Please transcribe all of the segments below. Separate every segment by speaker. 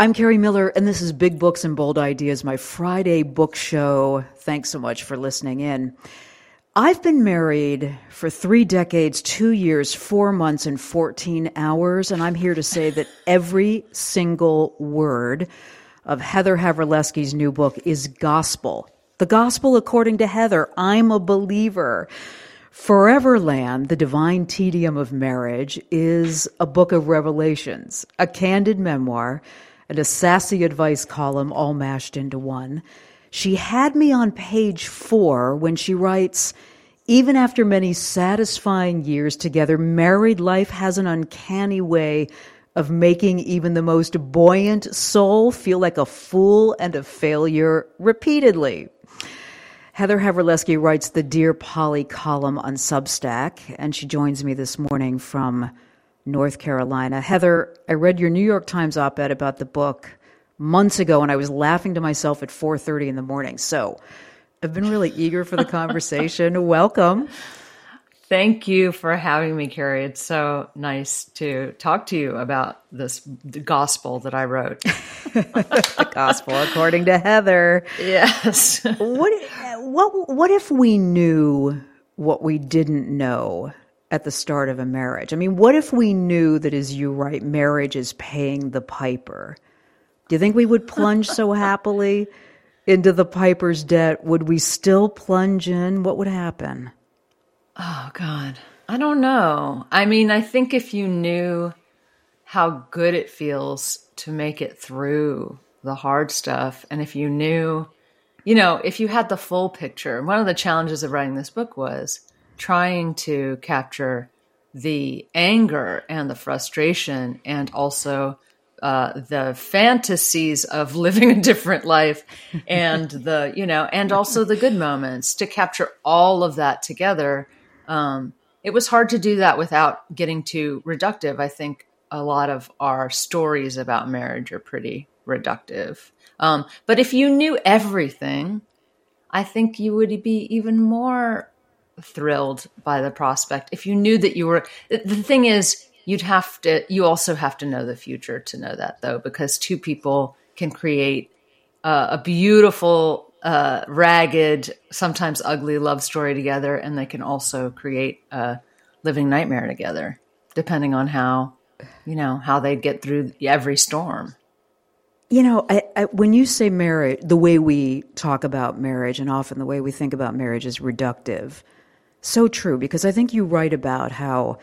Speaker 1: I'm Kerri Miller, and this is Big Books and Bold Ideas, my Friday book show. Thanks so much for listening in. I've been married for three decades, two years, four months, and 14 hours, and I'm here to say that every single word of Heather Havrilesky's new book is gospel. The gospel according to Heather. I'm a believer. Foreverland, the divine tedium of marriage, is a book of revelations, a candid memoir and a sassy advice column all mashed into one. She had me on page four when she writes, even after many satisfying years together, married life has an uncanny way of making even the most buoyant soul feel like a fool and a failure repeatedly. Heather Havrilesky writes the Dear Polly column on Substack, and she joins me this morning from North Carolina. Heather, I read your New York Times op-ed about the book months ago and I was laughing to myself at 4:30 in the morning. So, I've been really eager for the conversation. Welcome.
Speaker 2: Thank you for having me, Kerri. It's so nice to talk to you about this gospel that I wrote.
Speaker 1: the gospel according to Heather.
Speaker 2: Yes.
Speaker 1: what what what if we knew what we didn't know at the start of a marriage. I mean, what if we knew that, as you write, marriage is paying the piper? Do you think we would plunge so happily into the piper's debt? Would we still plunge in? What would happen?
Speaker 2: Oh, God. I don't know. I mean, I think if you knew how good it feels to make it through the hard stuff, and if you knew, you know, if you had the full picture, one of the challenges of writing this book was trying to capture the anger and the frustration and also uh, the fantasies of living a different life and the you know and also the good moments. To capture all of that together um, it was hard to do that without getting too reductive. I think a lot of our stories about marriage are pretty reductive. Um, but if you knew everything i think you would be even more thrilled by the prospect. If you knew that you were, the thing is, you'd have to, you also have to know the future to know that though, because two people can create uh, a beautiful, uh, ragged, sometimes ugly love story together, and they can also create a living nightmare together, depending on how, you know, how they get through every storm.
Speaker 1: You know, I, I, when you say marriage, the way we talk about marriage and often the way we think about marriage is reductive. So true, because I think you write about how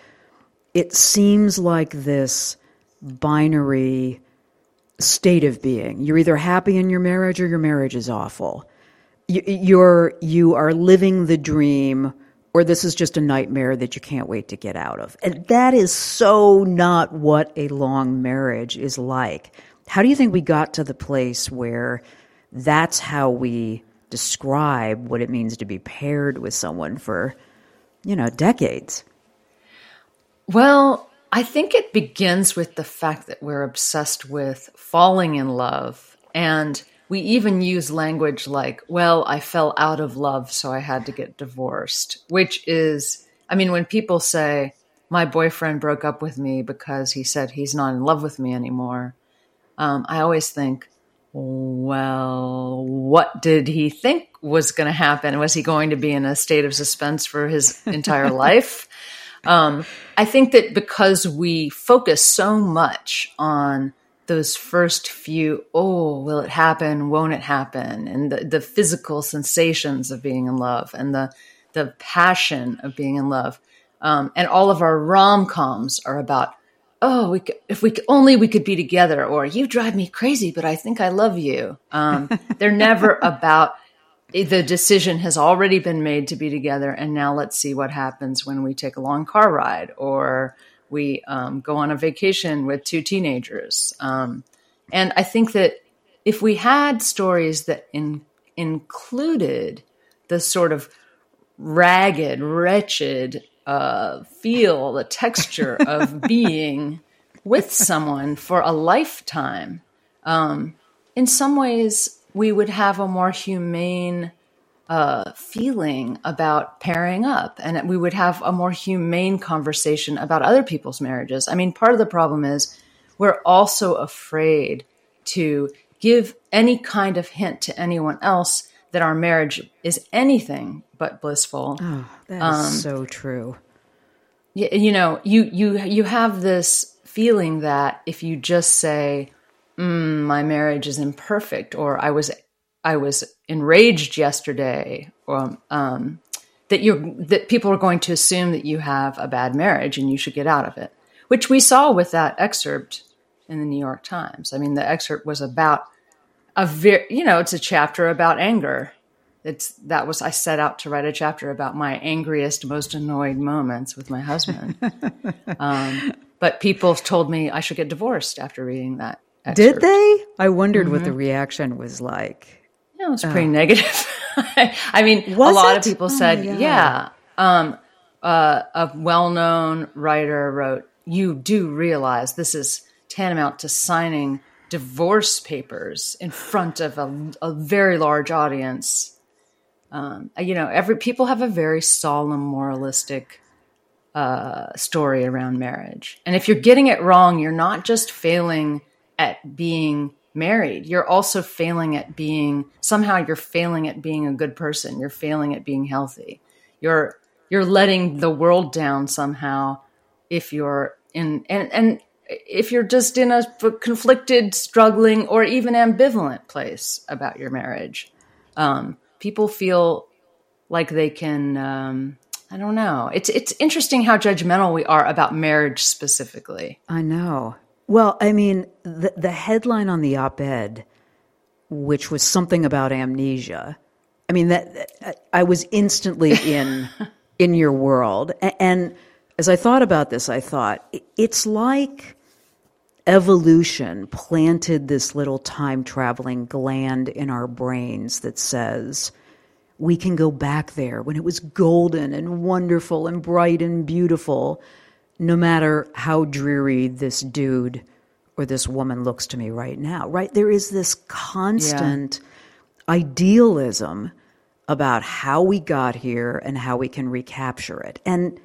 Speaker 1: it seems like this binary state of being. You're either happy in your marriage or your marriage is awful. You're you are living the dream or this is just a nightmare that you can't wait to get out of. And that is so not what a long marriage is like. How do you think we got to the place where that's how we describe what it means to be paired with someone for you know, decades?
Speaker 2: Well, I think it begins with the fact that we're obsessed with falling in love. And we even use language like, well, I fell out of love, so I had to get divorced, which is, I mean, when people say, my boyfriend broke up with me because he said he's not in love with me anymore, um, I always think, well, what did he think was going to happen? Was he going to be in a state of suspense for his entire life? Um, I think that because we focus so much on those first few, oh, will it happen? Won't it happen? And the, the physical sensations of being in love and the, the passion of being in love. Um, and all of our rom coms are about oh, we could, if we could, only we could be together, or you drive me crazy, but I think I love you. Um, they're never about the decision has already been made to be together, and now let's see what happens when we take a long car ride or we um, go on a vacation with two teenagers. Um, and I think that if we had stories that in, included the sort of ragged, wretched uh, feel the texture of being with someone for a lifetime. Um, in some ways, we would have a more humane uh, feeling about pairing up, and we would have a more humane conversation about other people's marriages. I mean, part of the problem is we're also afraid to give any kind of hint to anyone else that our marriage is anything but blissful.
Speaker 1: Oh, that is um, so true.
Speaker 2: You, you know, you you you have this feeling that if you just say, mm, "My marriage is imperfect," or "I was I was enraged yesterday," or um, that you're that people are going to assume that you have a bad marriage and you should get out of it, which we saw with that excerpt in the New York Times. I mean, the excerpt was about a very, you know, it's a chapter about anger. It's that was I set out to write a chapter about my angriest, most annoyed moments with my husband. um, but people told me I should get divorced after reading that. Excerpt.
Speaker 1: Did they? I wondered mm-hmm. what the mm-hmm. reaction was like.
Speaker 2: Yeah, it was pretty oh. negative. I mean, was a lot it? of people said, oh yeah. Um, uh, a well known writer wrote, You do realize this is tantamount to signing divorce papers in front of a, a very large audience. Um, you know, every people have a very solemn, moralistic uh, story around marriage, and if you're getting it wrong, you're not just failing at being married. You're also failing at being somehow you're failing at being a good person. You're failing at being healthy. You're you're letting the world down somehow if you're in and and if you're just in a conflicted, struggling, or even ambivalent place about your marriage, um, people feel like they can. Um, I don't know. It's it's interesting how judgmental we are about marriage specifically.
Speaker 1: I know. Well, I mean, the the headline on the op-ed, which was something about amnesia. I mean that I was instantly in in your world, and as I thought about this, I thought it's like evolution planted this little time traveling gland in our brains that says we can go back there when it was golden and wonderful and bright and beautiful, no matter how dreary this dude or this woman looks to me right now, right? There is this constant yeah. idealism about how we got here and how we can recapture it. And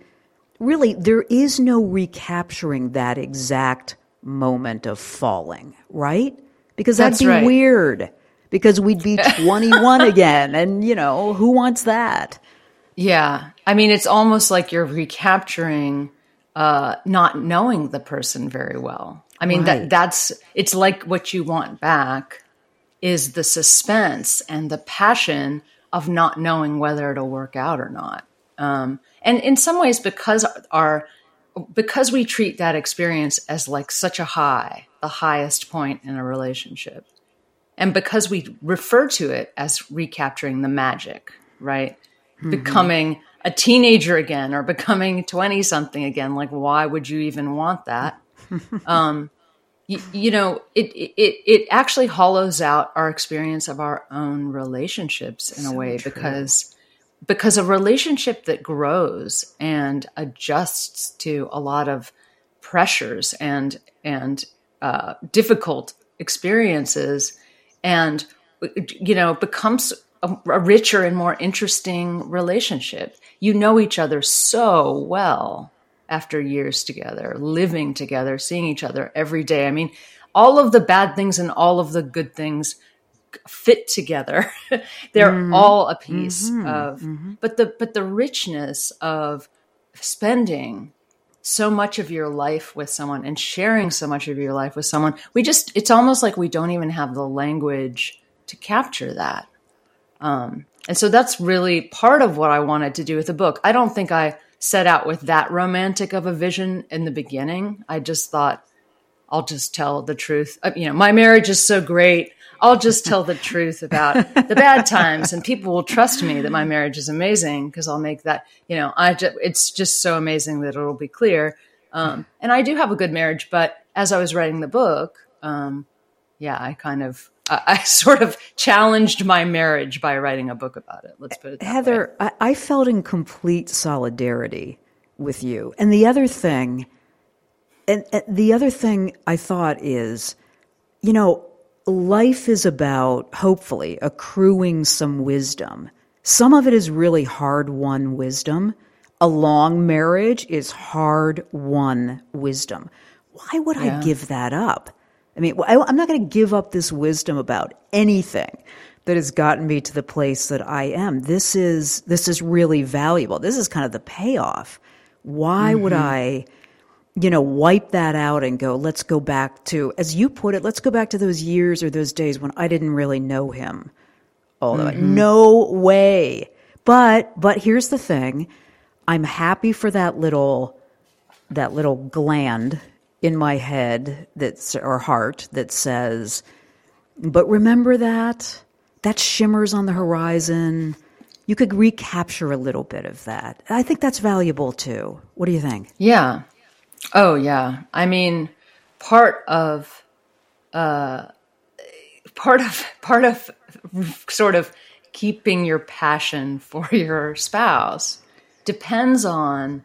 Speaker 1: really, there is no recapturing that exact moment of falling, right? Because that'd That's be right. weird because we'd be 21 again. And, you know, who wants that?
Speaker 2: Yeah. I mean, it's almost like you're recapturing uh, not knowing the person very well. I mean, right. that that's it's like what you want back is the suspense and the passion of not knowing whether it'll work out or not. Um, and in some ways, because our because we treat that experience as like such a high, the highest point in a relationship, and because we refer to it as recapturing the magic, right? Mm-hmm. Becoming a teenager again or becoming 20 something again, like, why would you even want that? um, you, you, know, it, it, it actually hollows out our experience of our own relationships in so a way true. because because a relationship that grows and adjusts to a lot of pressures and and uh, difficult experiences and you know becomes a, a richer and more interesting relationship. You know each other so well after years together living together seeing each other every day. I mean all of the bad things and all of the good things fit together. They're mm-hmm. all a piece mm-hmm. of, mm-hmm. but the but the richness of spending so much of your life with someone and sharing so much of your life with someone, we just it's almost like we don't even have the language to capture that. Um, and so that's really part of what I wanted to do with the book. I don't think I set out with that romantic of a vision in the beginning. I just thought I'll just tell the truth. Uh, you know, my marriage is so great. I'll just tell the truth about the bad times, and people will trust me that my marriage is amazing because I'll make that. You know, I just, it's just so amazing that it'll be clear. Um, and I do have a good marriage, but as I was writing the book, um, yeah, I kind of I, sort of challenged my marriage by writing a book about it. Let's put it
Speaker 1: Heather, I, I felt in complete solidarity with you. And the other thing, and, and the other thing I thought is, you know, life is about, hopefully, accruing some wisdom. Some of it is really hard won wisdom. A long marriage is hard won wisdom. Why would yeah. I give that up? I mean, I, I'm not going to give up this wisdom about anything that has gotten me to the place that I am. This is this is really valuable. This is kind of the payoff. Why mm-hmm. would I, you know, wipe that out and go, let's go back to, as you put it, let's go back to those years or those days when I didn't really know him. All mm-hmm. no way. But but here's the thing. I'm happy for that little that little gland in my head that's or heart that says, but remember that that shimmers on the horizon. You could recapture a little bit of that. I think that's valuable too. What do you think?
Speaker 2: Yeah. Oh yeah. I mean, part of uh part of part of sort of keeping your passion for your spouse depends on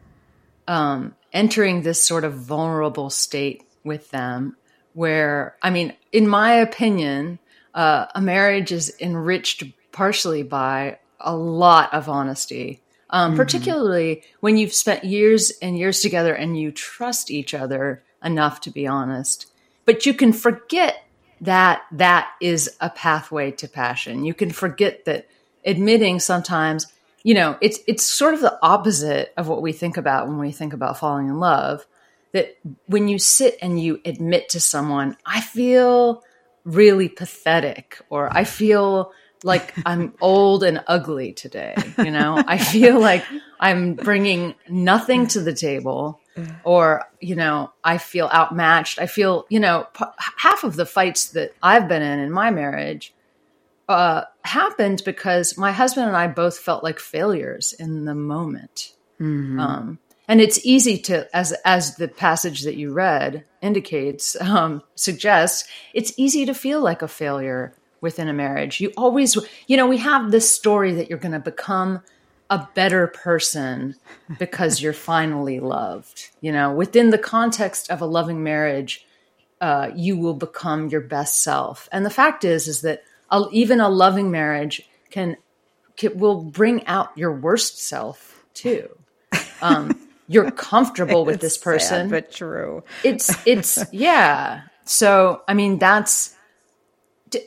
Speaker 2: um, entering this sort of vulnerable state with them where i mean in my opinion uh, a marriage is enriched partially by a lot of honesty um, mm-hmm. particularly when you've spent years and years together and you trust each other enough to be honest but you can forget that that is a pathway to passion you can forget that admitting sometimes you know, it's it's sort of the opposite of what we think about when we think about falling in love. That when you sit and you admit to someone, I feel really pathetic, or I feel like I'm old and ugly today. You know, I feel like I'm bringing nothing to the table, or you know, I feel outmatched. I feel, you know, p- half of the fights that I've been in in my marriage uh, happened because my husband and I both felt like failures in the moment. Mm-hmm. Um, and it's easy to, as as the passage that you read indicates, um, suggests, it's easy to feel like a failure within a marriage. You always, you know, we have this story that you're going to become a better person because you're finally loved. You know, within the context of a loving marriage, uh, you will become your best self. And the fact is, is that a, even a loving marriage can, can, will bring out your worst self too. Um, you're comfortable with this person,
Speaker 1: sad, but true.
Speaker 2: It's it's yeah. So I mean, that's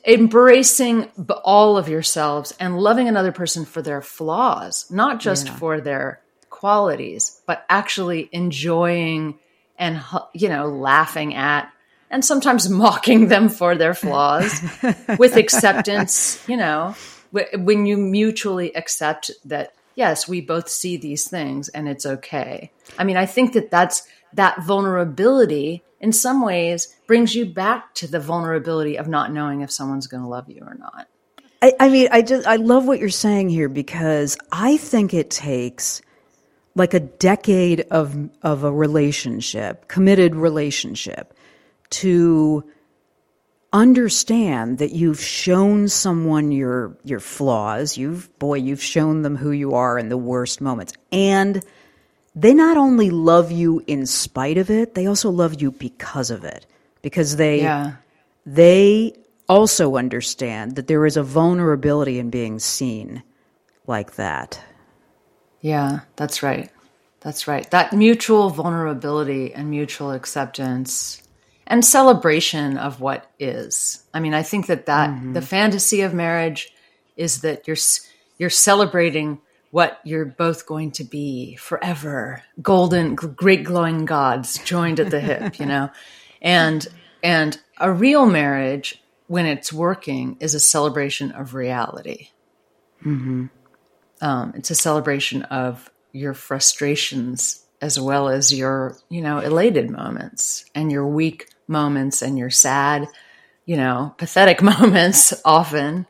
Speaker 2: embracing all of yourselves and loving another person for their flaws, not just yeah. for their qualities, but actually enjoying and you know laughing at and sometimes mocking them for their flaws with acceptance, you know, when you mutually accept that, yes, we both see these things and it's okay. I mean, I think that that's that vulnerability in some ways brings you back to the vulnerability of not knowing if someone's going to love you or not.
Speaker 1: I, I mean, I just, I love what you're saying here because I think it takes like a decade of, of a relationship, committed relationship to understand that you've shown someone your your flaws you've boy you've shown them who you are in the worst moments and they not only love you in spite of it they also love you because of it because they yeah. they also understand that there is a vulnerability in being seen like that
Speaker 2: yeah that's right that's right that mutual vulnerability and mutual acceptance and celebration of what is. I mean, I think that that mm-hmm. the fantasy of marriage is that you're you're celebrating what you're both going to be forever, golden, great glowing gods joined at the hip, you know, and and a real marriage when it's working is a celebration of reality. Mm-hmm. Um, it's a celebration of your frustrations as well as your, you know, elated moments and your weak moments and your sad, you know, pathetic moments often.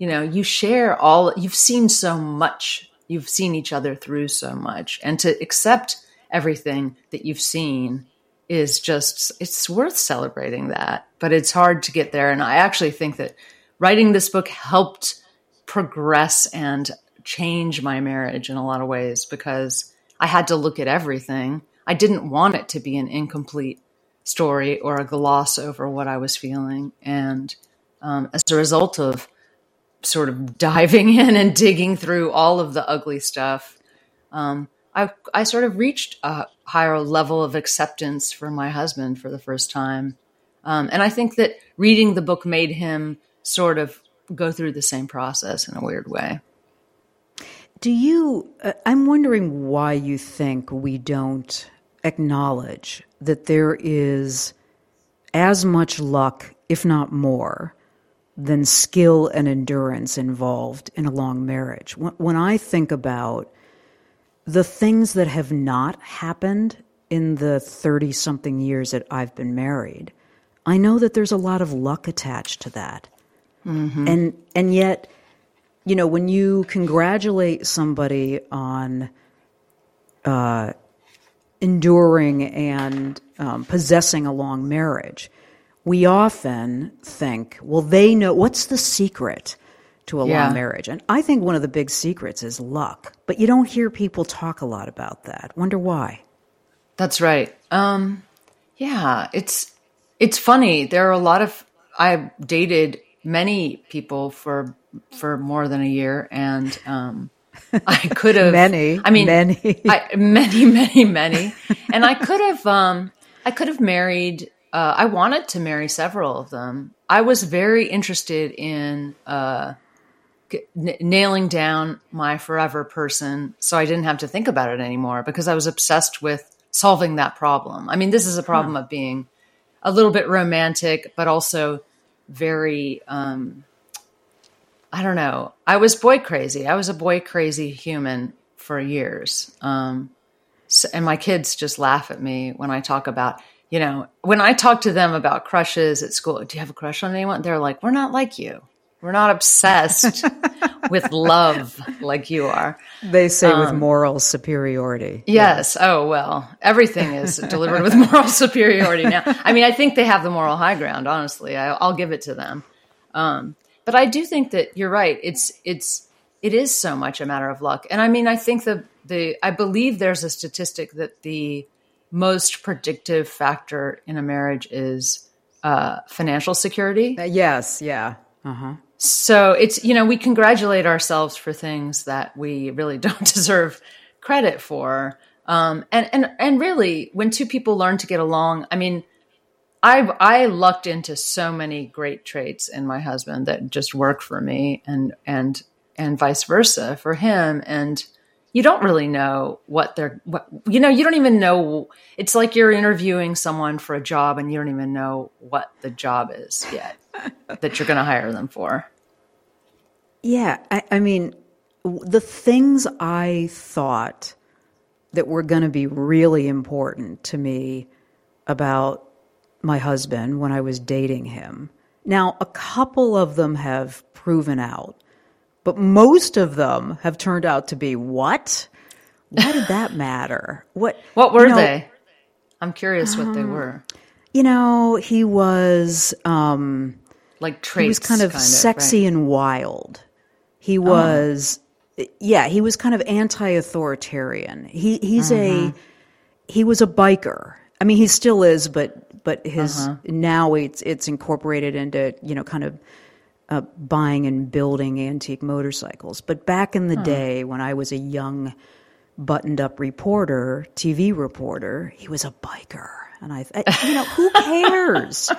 Speaker 2: You know, you share all, you've seen so much, you've seen each other through so much. And to accept everything that you've seen is just, it's worth celebrating that. But it's hard to get there. And I actually think that writing this book helped progress and change my marriage in a lot of ways because I had to look at everything. I didn't want it to be an incomplete story or a gloss over what I was feeling. And um, as a result of sort of diving in and digging through all of the ugly stuff, um, I, I sort of reached a higher level of acceptance for my husband for the first time. Um, and I think that reading the book made him sort of go through the same process in a weird way.
Speaker 1: Do you? Uh, I'm wondering why you think we don't acknowledge that there is as much luck, if not more, than skill and endurance involved in a long marriage. When, when I think about the things that have not happened in the 30 something years that I've been married, I know that there's a lot of luck attached to that. Mm-hmm. And and yet, you know, when you congratulate somebody on uh, enduring and um, possessing a long marriage, we often think, well, they know what's the secret to a yeah. long marriage. And I think one of the big secrets is luck, but you don't hear people talk a lot about that. Wonder why?
Speaker 2: That's right. Um, yeah, it's it's funny. There are a lot of I've dated many people for for more than a year, and um, I could have
Speaker 1: many.
Speaker 2: I mean,
Speaker 1: many,
Speaker 2: I, many, many, many, and I could have. Um, I could have married. Uh, I wanted to marry several of them. I was very interested in uh, n- nailing down my forever person, so I didn't have to think about it anymore because I was obsessed with solving that problem. I mean, this is a problem huh. of being a little bit romantic, but also very um, I don't know. I was boy crazy. I was a boy crazy human for years. Um, so, and my kids just laugh at me when I talk about, you know, when I talk to them about crushes at school, do you have a crush on anyone? They're like, we're not like you. We're not obsessed with love like you are.
Speaker 1: They say um, with moral superiority.
Speaker 2: Yes. Oh, well, everything is delivered with moral superiority now. I mean, I think they have the moral high ground, honestly. I, will give it to them. Um, but I do think that you're right. It's it's it is so much a matter of luck. And I mean, I think the the I believe there's a statistic that the most predictive factor in a marriage is uh, financial security.
Speaker 1: Uh, yes, yeah. Uh-huh.
Speaker 2: So it's you know we congratulate ourselves for things that we really don't deserve credit for. Um, and and and really, when two people learn to get along, I mean, I I lucked into so many great traits in my husband that just work for me, and and and vice versa for him. And you don't really know what they're what you know. You don't even know. It's like you're interviewing someone for a job, and you don't even know what the job is yet that you're going to hire them for.
Speaker 1: Yeah, I, I mean, the things I thought that were going to be really important to me about my husband when I was dating him. Now, a couple of them have proven out, but most of them have turned out to be what? Why did that matter? What
Speaker 2: What were you know, they? I'm curious um, what they um, were.
Speaker 1: You know, he was um
Speaker 2: like traits.
Speaker 1: He was kind of kind sexy of, right? and wild. He oh. was oh. yeah, he was kind of anti-authoritarian. He he's uh-huh. a he was a biker. I mean, he still is, but but his uh-huh. now it's it's incorporated into you know kind of uh, buying and building antique motorcycles. But back in the huh. day when I was a young buttoned up reporter, TV reporter, he was a biker, and I, I you know who cares?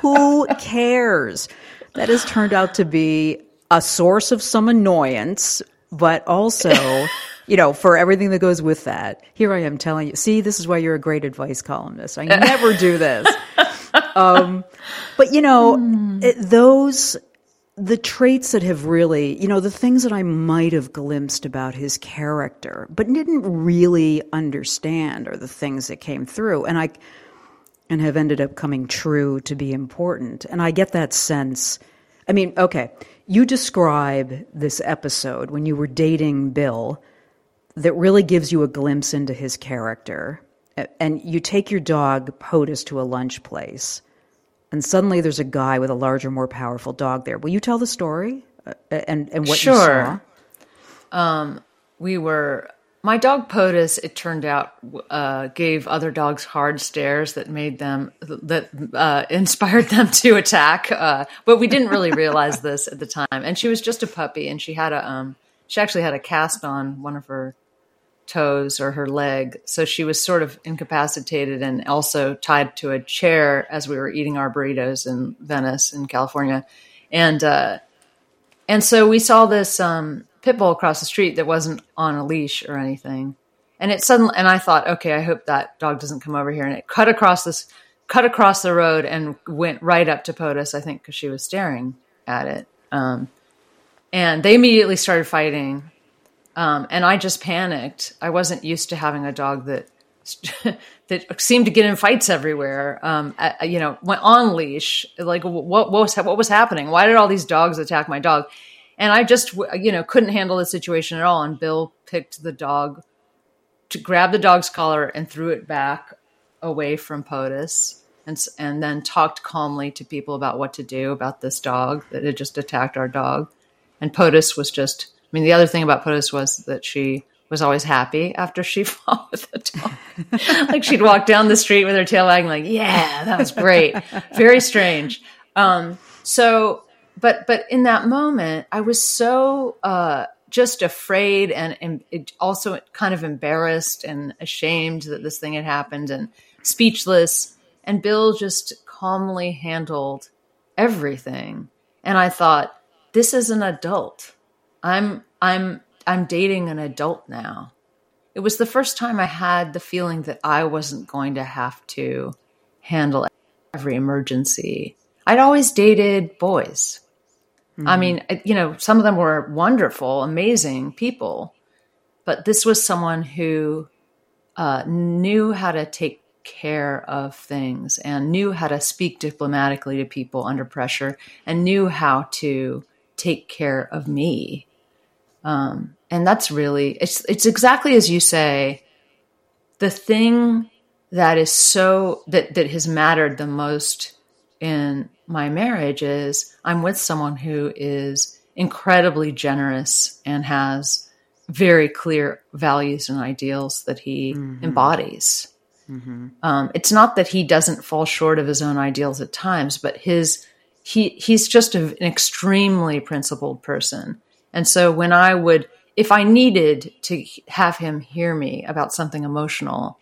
Speaker 1: who cares? That has turned out to be a source of some annoyance, but also you know, for everything that goes with that. Here I am telling you, see, this is why you're a great advice columnist. I never do this. Um, but you know, mm. it, those, the traits that have really, you know, the things that I might have glimpsed about his character, but didn't really understand are the things that came through. And I, and have ended up coming true to be important. And I get that sense. I mean, okay, you describe this episode when you were dating Bill that really gives you a glimpse into his character. And you take your dog POTUS to a lunch place, and suddenly there's a guy with a larger, more powerful dog there. Will you tell the story uh, and and what
Speaker 2: sure.
Speaker 1: you saw?
Speaker 2: Um, we were my dog POTUS. It turned out uh, gave other dogs hard stares that made them that uh, inspired them to attack. Uh, but we didn't really realize this at the time. And she was just a puppy, and she had a um, she actually had a cast on one of her toes or her leg. So she was sort of incapacitated and also tied to a chair as we were eating our burritos in Venice in California. And, uh, and so we saw this um, pit bull across the street that wasn't on a leash or anything. And it suddenly, and I thought, okay, I hope that dog doesn't come over here. And it cut across this, cut across the road and went right up to POTUS, I think, because she was staring at it. Um, and they immediately started fighting. Um, and I just panicked. I wasn't used to having a dog that that seemed to get in fights everywhere. Um, you know, went on leash. Like what, what was what was happening? Why did all these dogs attack my dog? And I just you know couldn't handle the situation at all. And Bill picked the dog to grab the dog's collar and threw it back away from POTUS. And, and then talked calmly to people about what to do about this dog that had just attacked our dog. And POTUS was just, I mean, the other thing about POTUS was that she was always happy after she fought with the dog. like she'd walk down the street with her tail wagging, like, yeah, that was great. Very strange. Um, so, but, but in that moment, I was so, uh, just afraid and, and also kind of embarrassed and ashamed that this thing had happened and speechless. And Bill just calmly handled everything. And I thought, this is an adult. I'm I'm I'm dating an adult now. It was the first time I had the feeling that I wasn't going to have to handle every emergency. I'd always dated boys. Mm-hmm. I mean, you know, some of them were wonderful, amazing people, but this was someone who uh, knew how to take care of things and knew how to speak diplomatically to people under pressure and knew how to take care of me. Um, and that's really it's it's exactly as you say. The thing that is so that that has mattered the most in my marriage is I'm with someone who is incredibly generous and has very clear values and ideals that he mm-hmm. embodies. Mm-hmm. Um, it's not that he doesn't fall short of his own ideals at times, but his he he's just a, an extremely principled person. And so when I would, if I needed to have him hear me about something emotional,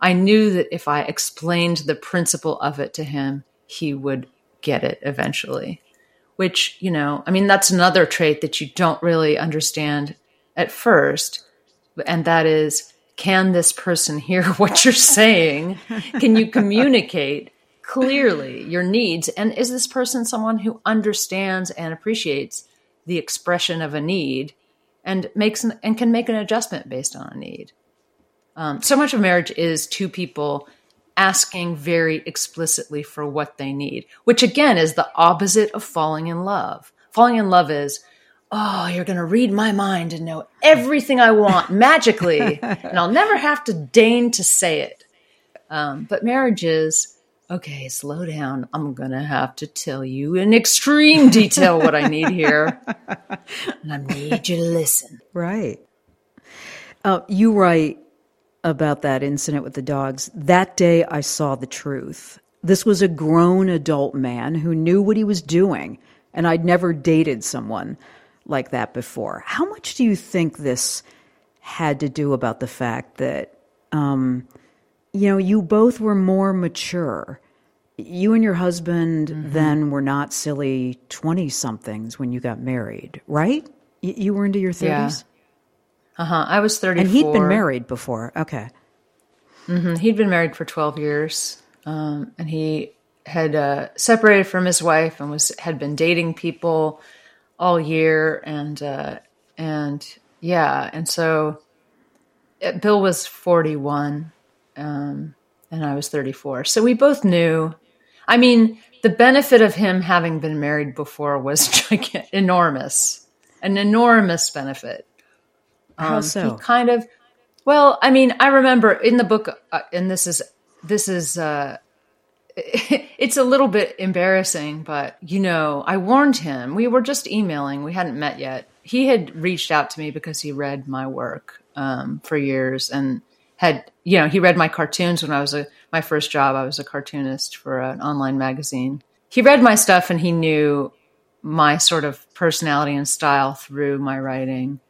Speaker 2: I knew that if I explained the principle of it to him, he would get it eventually. Which, you know, I mean, that's another trait that you don't really understand at first. And that is, can this person hear what you're saying? Can you communicate clearly your needs? And is this person someone who understands and appreciates the expression of a need and makes an, and can make an adjustment based on a need? Um, so much of marriage is two people asking very explicitly for what they need, which again is the opposite of falling in love. Falling in love is, oh, you're going to read my mind and know everything I want magically, and I'll never have to deign to say it. Um, but marriage is, okay, slow down. I'm going to have to tell you in extreme detail what I need here. And I need you to listen.
Speaker 1: Right. Uh, you write about that incident with the dogs. That day I saw the truth. This was a grown adult man who knew what he was doing, and I'd never dated someone like that before. How much do you think this had to do about the fact that um, you know, you both were more mature. You and your husband mm-hmm. then were not silly 20 somethings when you got married, right? Y- you were into your 30s? Yeah.
Speaker 2: Uh huh. I was 34.
Speaker 1: And he'd been married before. Okay.
Speaker 2: Mm-hmm. He'd been married for 12 years. Um, and he had uh, separated from his wife and was had been dating people all year and uh, and yeah and so uh, Bill was 41 um, and I was 34. So we both knew. I mean, the benefit of him having been married before was enormous, an enormous benefit.
Speaker 1: How um, so?
Speaker 2: He kind of, well, I mean, I remember in the book, uh, and this is this is uh, it's a little bit embarrassing, but you know, I warned him. We were just emailing; we hadn't met yet. He had reached out to me because he read my work um, for years and had you know he read my cartoons when I was a my first job. I was a cartoonist for an online magazine. He read my stuff and he knew my sort of personality and style through my writing.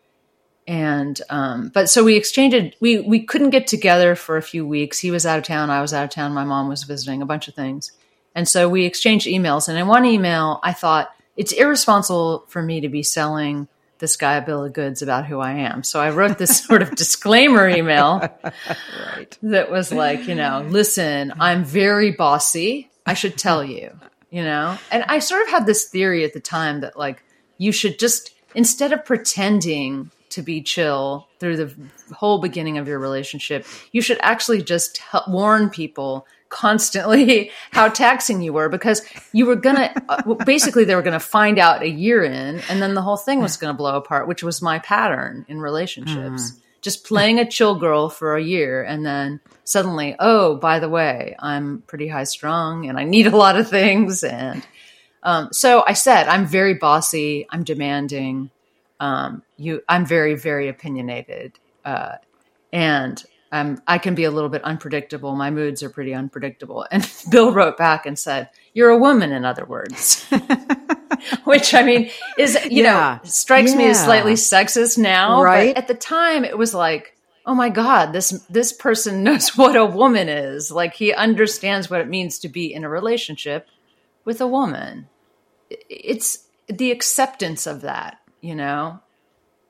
Speaker 2: and um, but so we exchanged we we couldn't get together for a few weeks he was out of town i was out of town my mom was visiting a bunch of things and so we exchanged emails and in one email i thought it's irresponsible for me to be selling this guy a bill of goods about who i am. So i wrote this sort of disclaimer email right. that was like you know listen i'm very bossy. I should tell you you know? And i sort of had this theory at the time that like you should just instead of pretending to be chill through the whole beginning of your relationship, you should actually just warn people constantly how taxing you were because you were gonna uh, basically they were gonna find out a year in and then the whole thing was gonna blow apart which was my pattern in relationships mm. just playing a chill girl for a year and then suddenly oh by the way i'm pretty high strung and i need a lot of things and um, so i said i'm very bossy i'm demanding um, you, I'm very, very opinionated, uh, and um, I can be a little bit unpredictable. My moods are pretty unpredictable. And Bill wrote back and said, "You're a woman, in other words." Which I mean is you yeah. know strikes yeah. me as slightly sexist now, right? But at the time, it was like, oh my god, this this person knows what a woman is. Like he understands what it means to be in a relationship with a woman. It's the acceptance of that you know,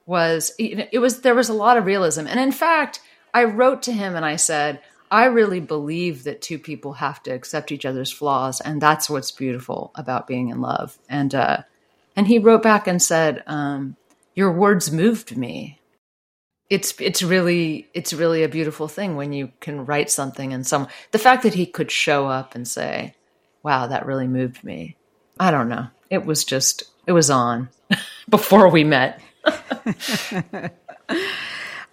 Speaker 2: was it was there was a lot of realism. And in fact, I wrote to him and I said, I really believe that two people have to accept each other's flaws, and that's what's beautiful about being in love. And uh, and he wrote back and said, um, "Your words moved me." It's it's really it's really a beautiful thing when you can write something and some the fact that he could show up and say, "Wow, that really moved me." I don't know. It was just it was on before we met.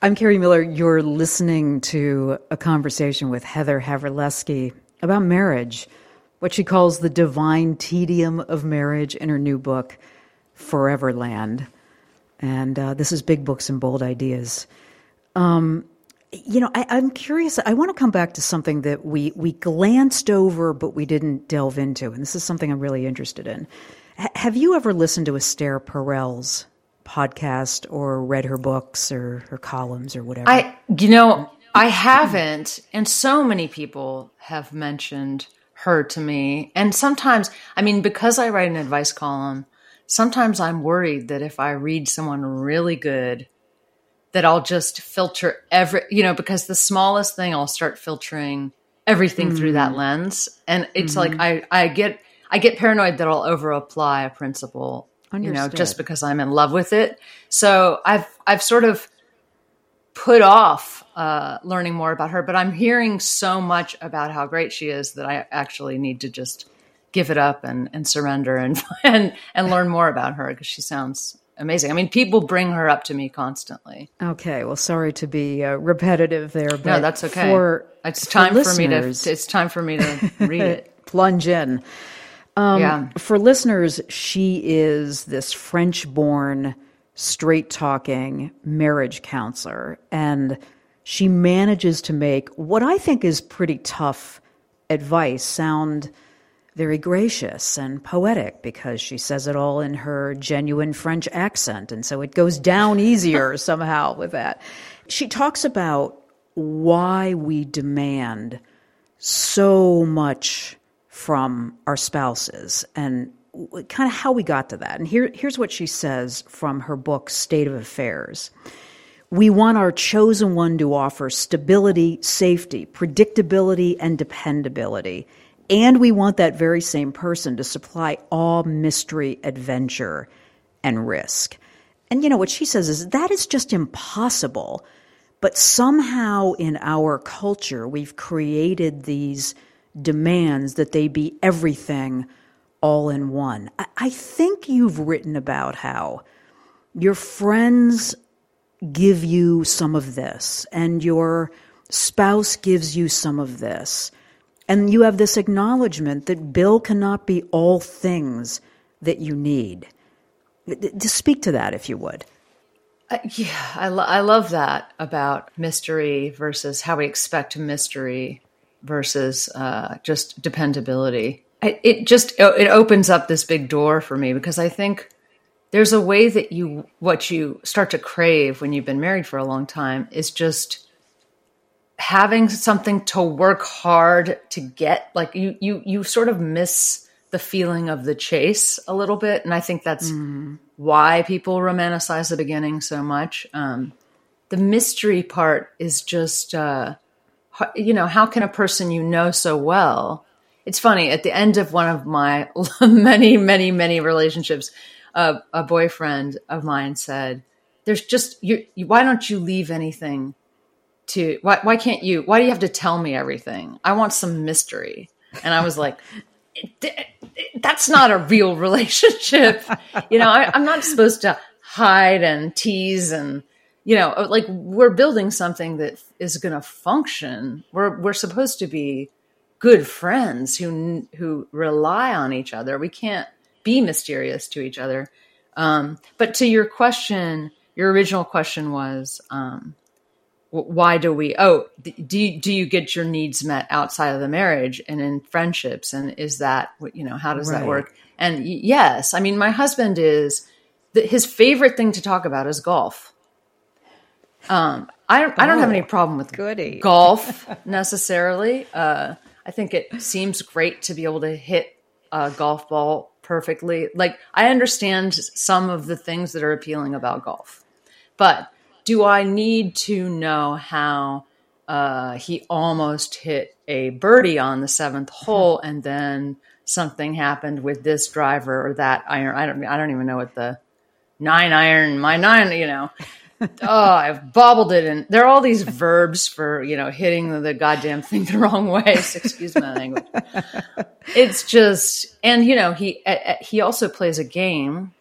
Speaker 1: I'm Kerri Miller. You're listening to a conversation with Heather Havrilesky about marriage, what she calls the divine tedium of marriage in her new book, Foreverland. And uh, this is Big Books and Bold Ideas. Um, you know, I, am curious. I want to come back to something that we, we glanced over, but we didn't delve into. And this is something I'm really interested in. H- have you ever listened to Esther Perel's podcast or read her books or her columns or whatever?
Speaker 2: I, you know, I haven't, and so many people have mentioned her to me. And sometimes, I mean, because I write an advice column, sometimes I'm worried that if I read someone really good, that I'll just filter every, you know, because the smallest thing I'll start filtering everything mm-hmm. through that mm. lens. And it's mm-hmm. like I, I get I get paranoid that I'll over apply a principle, Understood. you know, just because I'm in love with it. So I've I've sort of put off uh, learning more about her, but I'm hearing so much about how great she is that I actually need to just give it up and, and surrender and and and learn more about her because she sounds amazing. I mean, people bring her up to me constantly.
Speaker 1: Okay, well, sorry to be uh, repetitive there, but
Speaker 2: no, that's okay. For, it's time for, for me to. It's time for me to read it.
Speaker 1: Plunge in. Um, yeah. For listeners, she is this French born, straight talking marriage counselor. And she manages to make what I think is pretty tough advice sound very gracious and poetic because she says it all in her genuine French accent. And so it goes down easier somehow with that. She talks about why we demand so much from our spouses and kind of how we got to that. And here, here's what she says from her book, State of Affairs. We want our chosen one to offer stability, safety, predictability, and dependability. And we want that very same person to supply all mystery, adventure, and risk. And you know what she says is that is just impossible. But somehow in our culture, we've created these demands that they be everything all in one. I, I think you've written about how your friends give you some of this, and your spouse gives you some of this. And you have this acknowledgement that Bill cannot be all things that you need. To speak to that, if you would.
Speaker 2: Uh, yeah, I, lo- I love that about mystery versus how we expect mystery versus uh, just dependability. It, it just it opens up this big door for me because I think there's a way that you what you start to crave when you've been married for a long time is just having something to work hard to get like you you you sort of miss the feeling of the chase a little bit and i think that's mm. why people romanticize the beginning so much um, the mystery part is just uh, you know how can a person you know so well it's funny at the end of one of my many many many relationships a, a boyfriend of mine said, "There's just you, you. Why don't you leave anything to? Why why can't you? Why do you have to tell me everything? I want some mystery." And I was like. That's not a real relationship. You know, I, I'm not supposed to hide and tease and you know like we're building something that is going to function we're we're supposed to be good friends who who rely on each other we can't be mysterious to each other. Um, but to your question, your original question was, um, why do we? Oh, do you, do you get your needs met outside of the marriage and in friendships? And is that you know how does right. that work? And yes, I mean my husband is his favorite thing to talk about is golf. Um, I don't, oh, I don't have any oh, problem with
Speaker 1: goody.
Speaker 2: golf necessarily. Uh, I think it seems great to be able to hit a golf ball perfectly. Like I understand some of the things that are appealing about golf, but do I need to know how uh, he almost hit a birdie on the seventh hole and then something happened with this driver or that iron? I don't. I don't even know what the nine iron. My nine. You know oh, I've bobbled it, and there are all these verbs for you know hitting the, goddamn thing the wrong way. excuse my language. It's just, and you know, he he also plays a game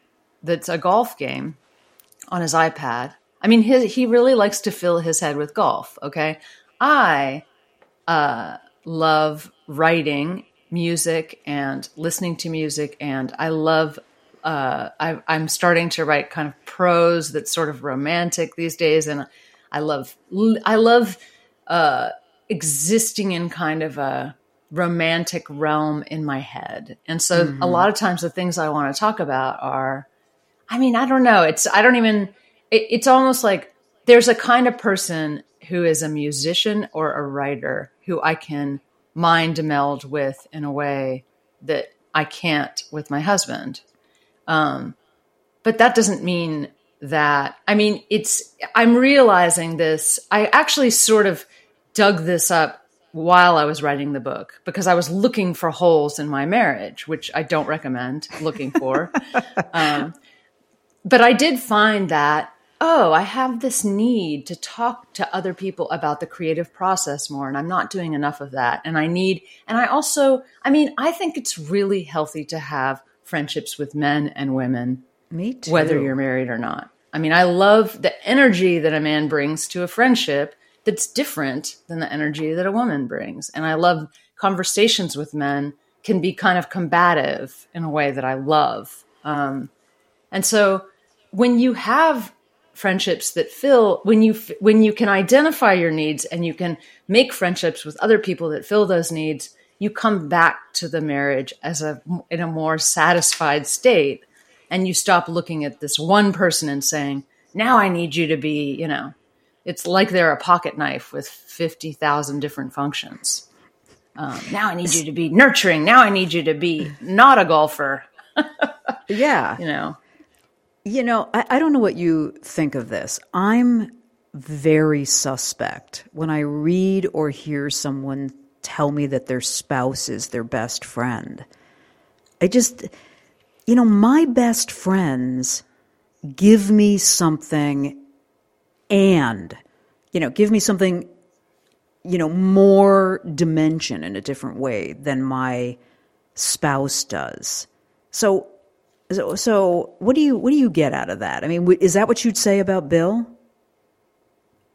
Speaker 2: that's a golf game on his iPad. I mean, his, he really likes to fill his head with golf. Okay, I uh, love writing music and listening to music, and I love uh, I, am starting to write kind of prose that's sort of romantic these days, and I love I love uh, existing in kind of a romantic realm in my head. And so mm-hmm. a lot of times the things I want to talk about are, I mean, I don't know. It's I don't even. It, it's almost like there's a kind of person who is a musician or a writer who I can mind meld with in a way that I can't with my husband. Um, but that doesn't mean that, I mean, it's, I'm realizing this. I actually sort of dug this up while I was writing the book because I was looking for holes in my marriage, which I don't recommend looking for. um, but I did find that, oh, I have this need to talk to other people about the creative process more, and I'm not doing enough of that. And I need, and I also, I mean, I think it's really healthy to have friendships with men and women.
Speaker 1: Me too.
Speaker 2: Whether you're married or not. I mean, I love the energy that a man brings to a friendship that's different than the energy that a woman brings. And I love conversations with men can be kind of combative in a way that I love. Um, and so when you have friendships that fill when you when you can identify your needs and you can make friendships with other people that fill those needs you come back to the marriage as a in a more satisfied state and you stop looking at this one person and saying now i need you to be you know. It's like they're a pocket knife with 50,000 different functions. Um, now i need you to be nurturing. Now i need you to be not a golfer.
Speaker 1: Yeah.
Speaker 2: You know?
Speaker 1: You know I, I don't know what you think of this. I'm very suspect when i read or hear someone tell me that their spouse is their best friend. I just, you know, my best friends give me something and, you know, give me something, you know, more dimension in a different way than my spouse does. So, so, so what do you what do you get out of that? I mean, is that what you'd say about Bill?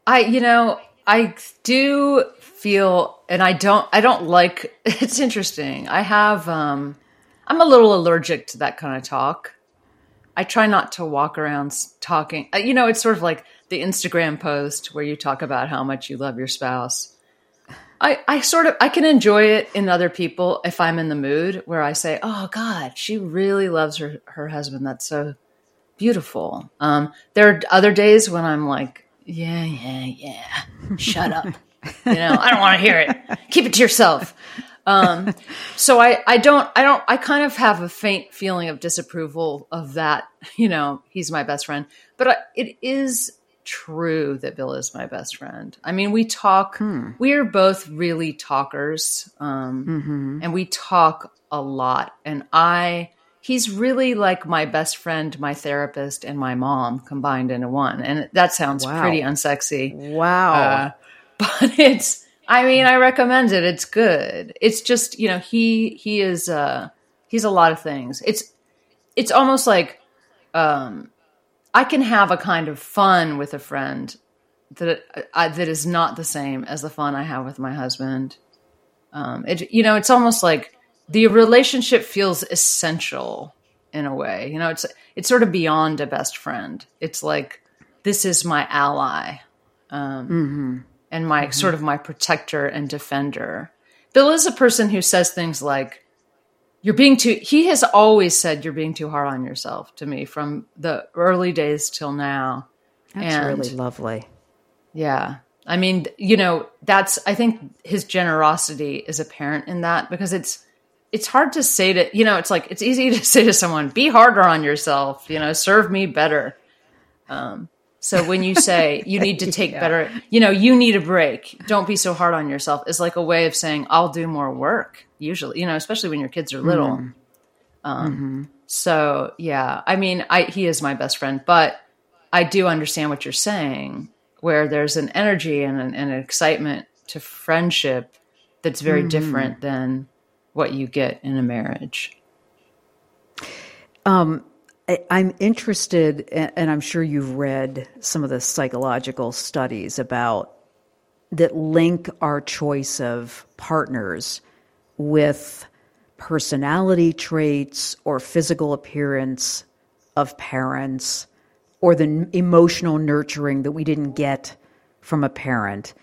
Speaker 2: I, you know, I do feel and I don't I don't like it's interesting. I have um I'm a little allergic to that kind of talk. I try not to walk around talking. Uh, you know, it's sort of like the Instagram post where you talk about how much you love your spouse. I, I sort of I can enjoy it in other people if I'm in the mood where I say, "Oh God, she really loves her her husband. That's so beautiful. Um, there are other days when I'm like, yeah, yeah, yeah, shut up. you know, I don't want to hear it. Keep it to yourself. Um, so I, I don't, I don't, I kind of have a faint feeling of disapproval of that. You know, he's my best friend, but I, it is true that Bill is my best friend. I mean, we talk, hmm. we are both really talkers, um, mm-hmm. and we talk a lot. And I, he's really like my best friend, my therapist, and my mom combined into one. And that sounds wow. pretty unsexy.
Speaker 1: Wow. Uh,
Speaker 2: but it's, I mean, I recommend it. It's good. It's just, you know, he, he is, uh, he's a lot of things. It's, it's almost like, um, I can have a kind of fun with a friend that uh, that is not the same as the fun I have with my husband. Um, it, you know, it's almost like the relationship feels essential in a way. You know, it's it's sort of beyond a best friend. It's like this is my ally, um, mm-hmm. and my mm-hmm. sort of my protector and defender. Bill is a person who says things like, "You're being too." He has always said, "You're being too hard on yourself." To me, from the early days till now.
Speaker 1: That's and, really lovely.
Speaker 2: Yeah. I mean, you know, that's I think his generosity is apparent in that because it's it's hard to say to you know it's like it's easy to say to someone be harder on yourself you know serve me better um, so when you say you need to take yeah. better you know you need a break don't be so hard on yourself is like a way of saying i'll do more work usually you know especially when your kids are little mm. um, mm-hmm. so yeah i mean i he is my best friend but i do understand what you're saying where there's an energy and an, and an excitement to friendship that's very mm. different than what you get in a marriage?
Speaker 1: Um, I, I'm interested, and I'm sure you've read some of the psychological studies about that link our choice of partners with personality traits or physical appearance of parents or the emotional nurturing that we didn't get from a parent.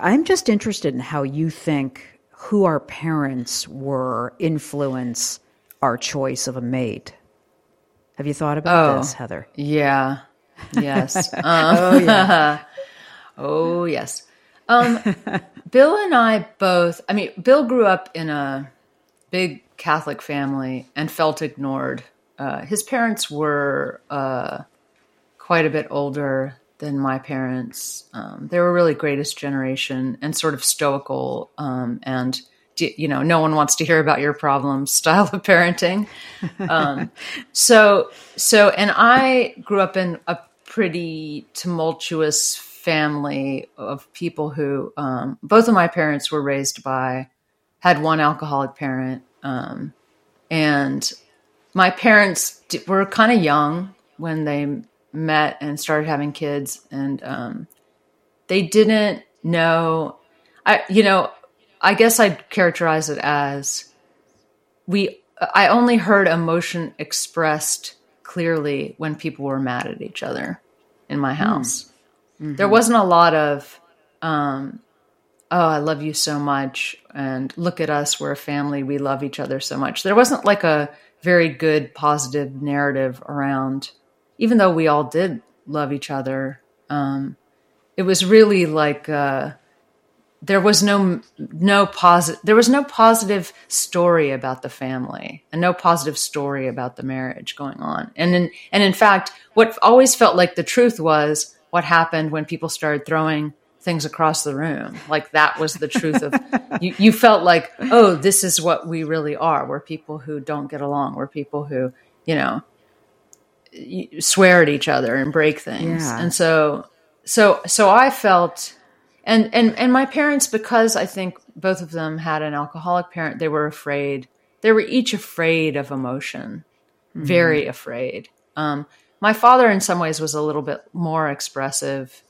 Speaker 1: I'm just interested in how you think who our parents were influence our choice of a mate. Have you thought about oh, this, Heather?
Speaker 2: Yeah. Yes. um, oh, yeah. oh, yes. Um, Bill and I both, I mean, Bill grew up in a big Catholic family and felt ignored. Uh, his parents were uh, quite a bit older than my parents. Um, they were really greatest generation and sort of stoical um, and you know no one wants to hear about your problems style of parenting. Um, so so and I grew up in a pretty tumultuous family of people who um, both of my parents were raised by had one alcoholic parent um, and my parents were kind of young when they met and started having kids and um, they didn't know i you know i guess i'd characterize it as we i only heard emotion expressed clearly when people were mad at each other in my house. Mm-hmm. there wasn't a lot of um, oh i love you so much and look at us we're a family we love each other so much. There wasn't like a very good positive narrative around even though we all did love each other, um, it was really like uh, there was no no positive there was no positive story about the family and no positive story about the marriage going on. And in, and in fact, what always felt like the truth was what happened when people started throwing things across the room. Like that was the truth of you, you felt like, oh, this is what we really are. We're people who don't get along. We're people who, you know, swear at each other and break things. Yeah. And so, so, so I felt, and, and, and my parents, because I think both of them had an alcoholic parent, they were afraid. They were each afraid of emotion, mm-hmm. very afraid. Um, my father, in some ways, was a little bit more expressive,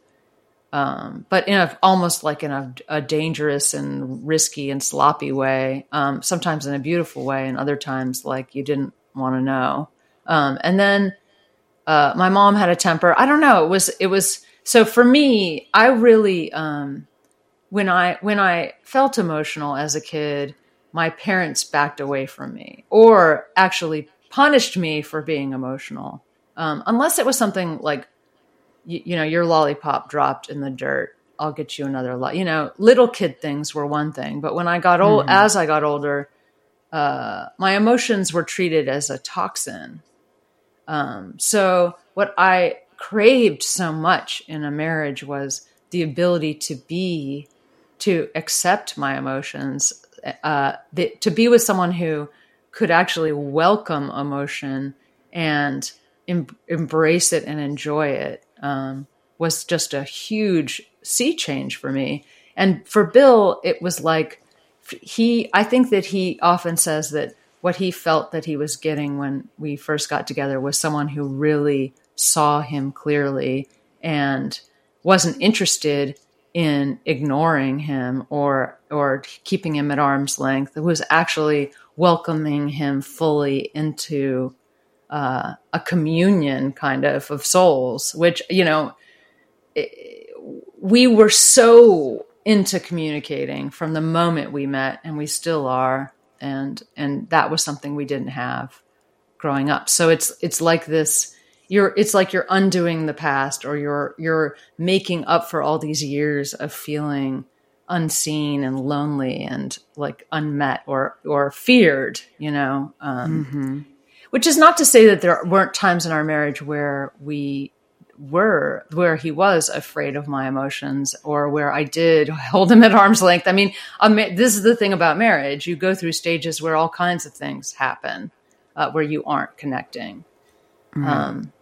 Speaker 2: um, but in a almost like in a, a, dangerous and risky and sloppy way. Um, sometimes in a beautiful way, and other times like you didn't want to know. Um, and then uh, my mom had a temper. I don't know. It was it was so for me. I really um, when I when I felt emotional as a kid, my parents backed away from me, or actually punished me for being emotional. um, unless it was something like you, you, know your lollipop dropped in the dirt i'll get you another lo-. you know little kid things were one thing but when i got old mm-hmm. as i got older uh, my emotions were treated as a toxin um, so what i craved so much in a marriage was the ability to be to accept my emotions uh, the, to be with someone who could actually welcome emotion and em- embrace it and enjoy it um, was just a huge sea change for me. And for Bill, it was like he, I think that he often says that what he felt that he was getting when we first got together was someone who really saw him clearly and wasn't interested in ignoring him or or keeping him at arm's length. It was actually welcoming him fully into uh, a communion kind of of souls, which you know it, we were so into communicating from the moment we met, and we still are, and and that was something we didn't have growing up. So it's it's like this. You're it's like you're undoing the past, or you're you're making up for all these years of feeling unseen and lonely and like unmet or or feared you know um, mm-hmm. which is not to say that there weren't times in our marriage where we were where he was afraid of my emotions or where I did hold him at arm's length. I mean, this is the thing about marriage. You go through stages where all kinds of things happen uh, where you aren't connecting. Mm-hmm. Um,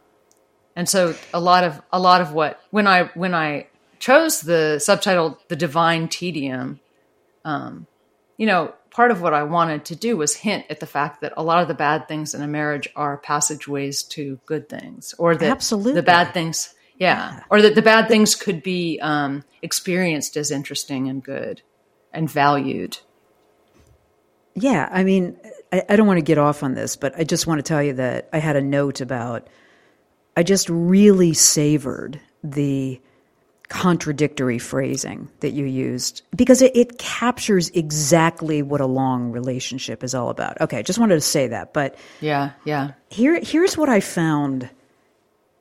Speaker 2: and so a lot of a lot of what when I when I chose the subtitle "The Divine Tedium," um, you know, part of what I wanted to do was hint at the fact that a lot of the bad things in a marriage are passageways to good things, or that
Speaker 1: Absolutely.
Speaker 2: the bad things, yeah, yeah. or that the bad things could be um, experienced as interesting and good and valued.
Speaker 1: Yeah, I mean, I, I don't want to get off on this, but I just want to tell you that I had a note about. I just really savored the contradictory phrasing that you used because it, it, captures exactly what a long relationship is all about. Okay, just wanted to say that, but
Speaker 2: yeah, yeah.
Speaker 1: Here, here's what I found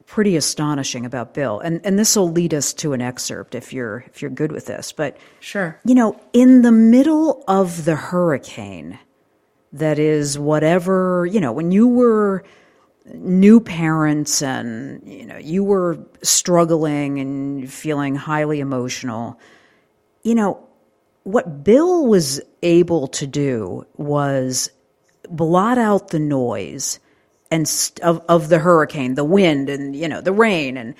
Speaker 1: pretty astonishing about Bill, and and this will lead us to an excerpt if you're if you're good with this. But
Speaker 2: sure,
Speaker 1: you know, in the middle of the hurricane, that is whatever you know when you were new parents and you know you were struggling and feeling highly emotional. You know what bill was able to do was blot out the noise and st- of, of the hurricane the wind and you know the rain and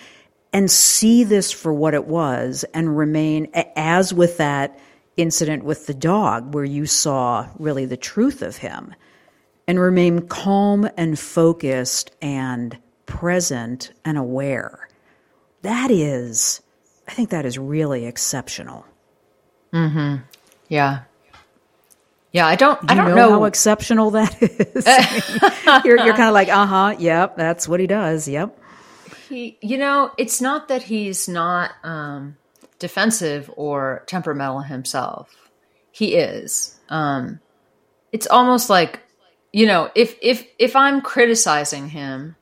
Speaker 1: and see this for what it was and remain as with that incident with the dog where you saw really the truth of him and remain calm and focused and present and aware. That is, I think that is really exceptional.
Speaker 2: Hmm. Yeah. Yeah. I don't.
Speaker 1: Do
Speaker 2: I don't
Speaker 1: know,
Speaker 2: know,
Speaker 1: how exceptional that is. you're you're kind of like, uh huh. Yep. That's what he does. Yep.
Speaker 2: He. You know, it's not that he's not um, defensive or temperamental himself. He is. Um, it's almost like you know, if if if I'm criticizing him,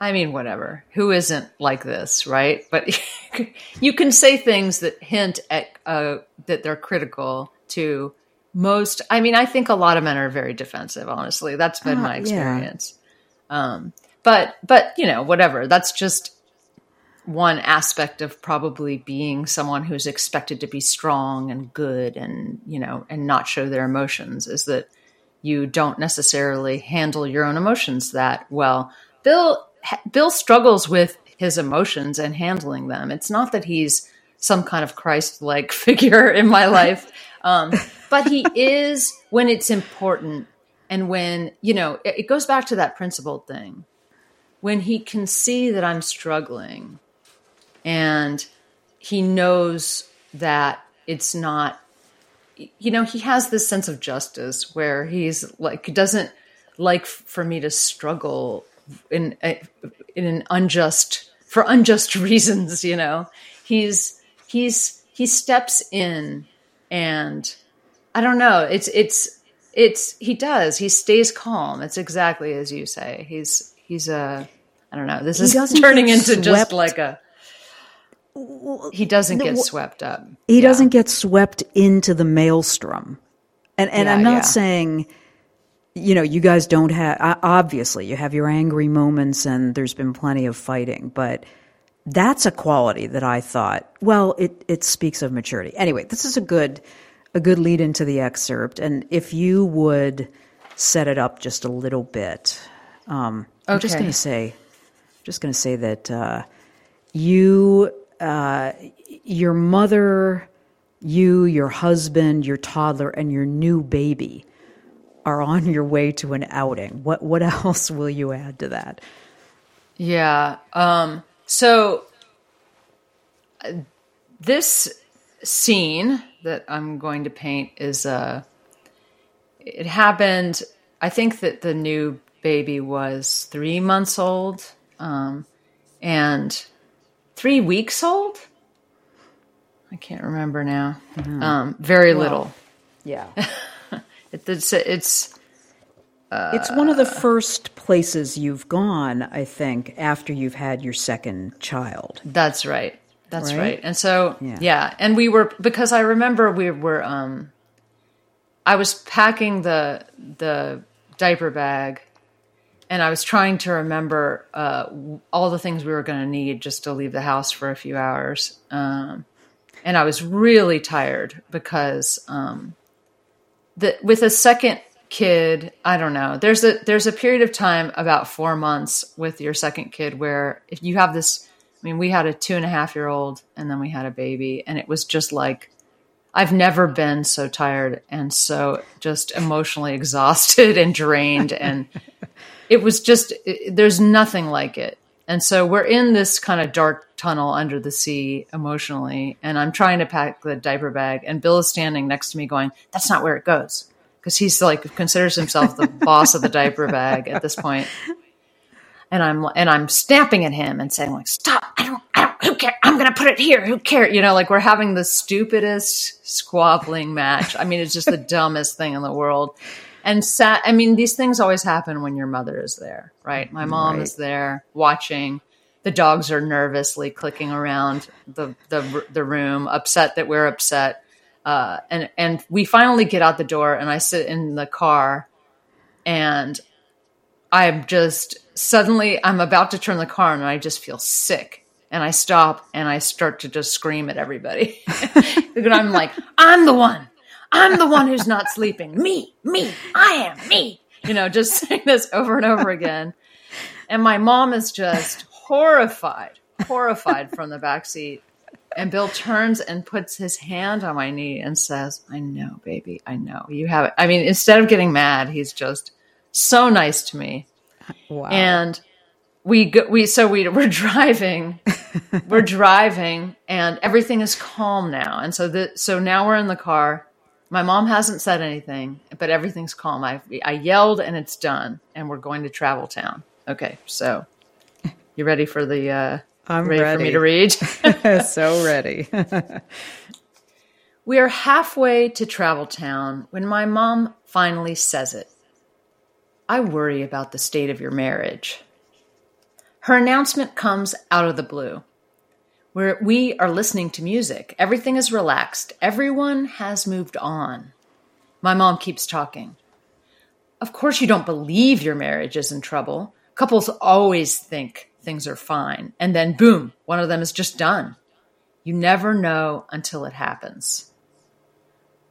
Speaker 2: I mean, whatever. Who isn't like this, right? But you can say things that hint at uh, that they're critical to most. I mean, I think a lot of men are very defensive. Honestly, that's been uh, my experience. Yeah. Um, but but you know, whatever. That's just one aspect of probably being someone who's expected to be strong and good and you know and not show their emotions is that you don't necessarily handle your own emotions that well. Bill Bill struggles with his emotions and handling them. It's not that he's some kind of Christ-like figure in my life, um, but he is when it's important and when you know it, it goes back to that principled thing. When he can see that I'm struggling, and he knows that it's not you know, he has this sense of justice where he's like doesn't like for me to struggle in in an unjust for unjust reasons. You know, he's he's he steps in and I don't know. It's it's it's he does. He stays calm. It's exactly as you say. He's he's a I don't know. This is turning into swept. just like a. He doesn't get swept up.
Speaker 1: He yeah. doesn't get swept into the maelstrom, and and yeah, I'm not yeah. saying, you know, you guys don't have. Obviously, you have your angry moments, and there's been plenty of fighting, but that's a quality that I thought. Well, it it speaks of maturity. Anyway, this is a good a good lead into the excerpt, and if you would set it up just a little bit, um, okay. I'm just going to say just going to say that uh, you, uh, your mother, you, your husband, your toddler, and your new baby are on your way to an outing. What what else will you add to that?
Speaker 2: Yeah. Um, so uh, this scene that I'm going to paint is uh, it happened. I think that the new baby was three months old um, and three weeks old. I can't remember now. Mm-hmm. Um, very well, little.
Speaker 1: Yeah,
Speaker 2: it, it's it's
Speaker 1: uh, it's one of the first places you've gone, I think, after you've had your second child.
Speaker 2: That's right. That's right. right. And so yeah. yeah, and we were because I remember we were um I was packing the the diaper bag and I was trying to remember uh, all the things we were going to need just to leave the house for a few hours. Um, and I was really tired because um, the, with a second kid, I don't know. There's a there's a period of time about four months with your second kid where if you have this, I mean, we had a two and a half year old and then we had a baby, and it was just like I've never been so tired and so just emotionally exhausted and drained and it was just it, there's nothing like it. And so we're in this kind of dark tunnel under the sea emotionally and i'm trying to pack the diaper bag and bill is standing next to me going that's not where it goes. Because he's like considers himself the boss of the diaper bag at this point. And i'm and i'm snapping at him and saying like stop i don't i don't who cares i'm gonna put it here who care you know like we're having the stupidest squabbling match. I mean it's just the dumbest thing in the world and sat i mean these things always happen when your mother is there right? My mom right. is there watching. The dogs are nervously clicking around the the, the room upset that we're upset. Uh, and and we finally get out the door and i sit in the car and i'm just suddenly i'm about to turn the car on and i just feel sick. And i stop and i start to just scream at everybody. And i'm like i'm the one I'm the one who's not sleeping. Me, me, I am me. You know, just saying this over and over again. And my mom is just horrified, horrified from the back seat. And Bill turns and puts his hand on my knee and says, I know, baby, I know. You have it. I mean, instead of getting mad, he's just so nice to me. Wow. And we go, we so we we're driving we're driving and everything is calm now and so the so now we're in the car my mom hasn't said anything, but everything's calm. I I yelled and it's done, and we're going to Travel Town. Okay, so you ready for the? Uh,
Speaker 1: I'm ready, ready
Speaker 2: for me to read.
Speaker 1: so ready.
Speaker 2: we are halfway to Travel Town when my mom finally says it. I worry about the state of your marriage. Her announcement comes out of the blue where we are listening to music. Everything is relaxed. Everyone has moved on. My mom keeps talking. Of course, you don't believe your marriage is in trouble. Couples always think things are fine, and then boom, one of them is just done. You never know until it happens.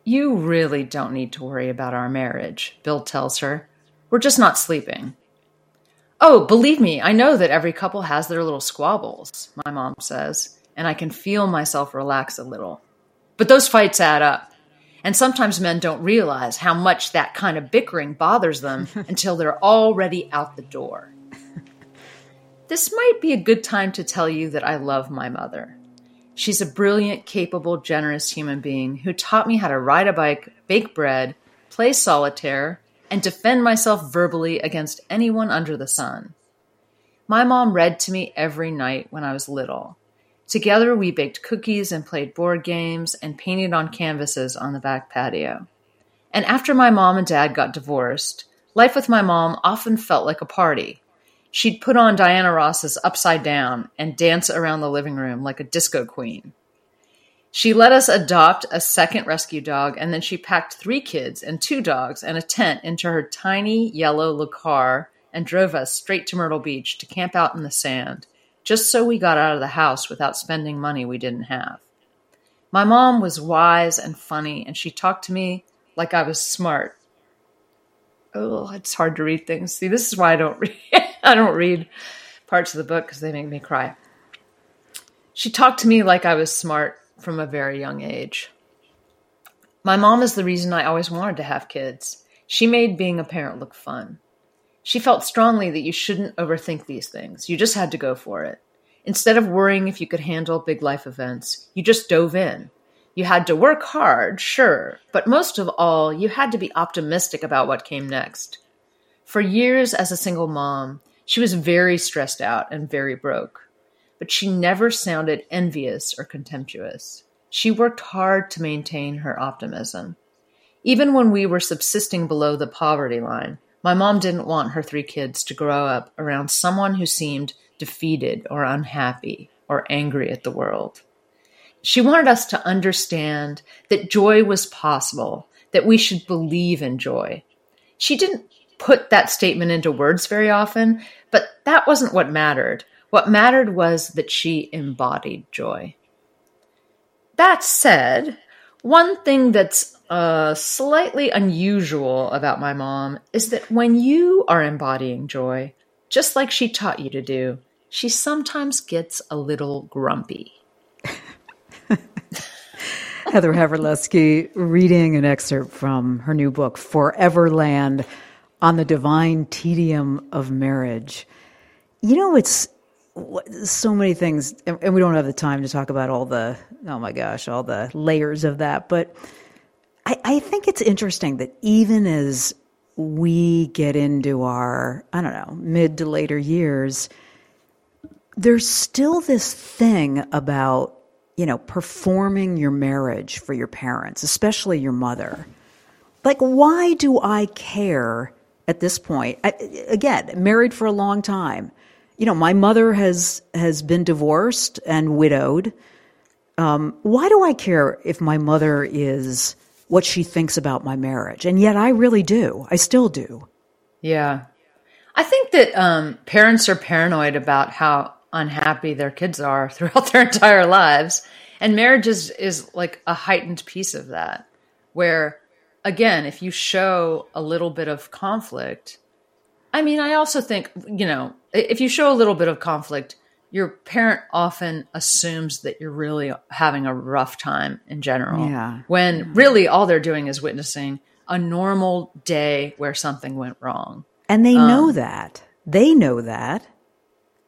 Speaker 2: You really don't need to worry about our marriage, Bill tells her. We're just not sleeping. Oh, believe me, I know that every couple has their little squabbles, my mom says, and I can feel myself relax a little. But those fights add up. And sometimes men don't realize how much that kind of bickering bothers them until they're already out the door. this might be a good time to tell you that I love my mother. She's a brilliant, capable, generous human being who taught me how to ride a bike, bake bread, play solitaire, and defend myself verbally against anyone under the sun. My mom read to me every night when I was little. Together, we baked cookies and played board games and painted on canvases on the back patio. And after my mom and dad got divorced, life with my mom often felt like a party. she'd put on Diana Ross's Upside Down and dance around the living room like a disco queen. She let us adopt a second rescue dog, and then she packed three kids and two dogs and a tent into her tiny yellow car and drove us straight to Myrtle Beach to camp out in the sand, just so we got out of the house without spending money we didn't have. My mom was wise and funny, and she talked to me like I was smart. Oh, it's hard to read things. See, this is why I don't read. I don't read parts of the book because they make me cry. She talked to me like I was smart from a very young age. My mom is the reason I always wanted to have kids. She made being a parent look fun. She felt strongly that you shouldn't overthink these things. You just had to go for it. Instead of worrying if you could handle big life events, you just dove in. You had to work hard, sure, but most of all, you had to be optimistic about what came next. For years as a single mom, she was very stressed out and very broke but she never sounded envious or contemptuous. She worked hard to maintain her optimism. Even when we were subsisting below the poverty line, my mom didn't want her three kids to grow up around someone who seemed defeated or unhappy or angry at the world. She wanted us to understand that joy was possible, that we should believe in joy. She didn't put that statement into words very often, but that wasn't what mattered. What mattered was that she embodied joy. That said, one thing that's uh, slightly unusual about my mom is that when you are embodying joy, just like she taught you to do, she sometimes gets a little grumpy.
Speaker 1: Heather Havrilesky reading an excerpt from her new book, Foreverland on the Divine Tedium of Marriage. You know, it's so many things, and we don't have the time to talk about all the, oh my gosh, all the layers of that. But I, I think it's interesting that even as we get into our, I don't know, mid to later years, there's still this thing about, you know, performing your marriage for your parents, especially your mother. Like, why do I care at this point? I, again, married for a long time you know, my mother has has been divorced and widowed. Um, why do I care if my mother is what she thinks about my marriage? And yet, I really do. I still do.
Speaker 2: Yeah, I think that um, parents are paranoid about how unhappy their kids are throughout their entire lives, and marriage is is like a heightened piece of that. Where, again, if you show a little bit of conflict, I mean, I also think you know if you show a little bit of conflict, your parent often assumes that you're really having a rough time in general.
Speaker 1: Yeah.
Speaker 2: When
Speaker 1: yeah.
Speaker 2: really all they're doing is witnessing a normal day where something went wrong.
Speaker 1: And they um, know that. They know that.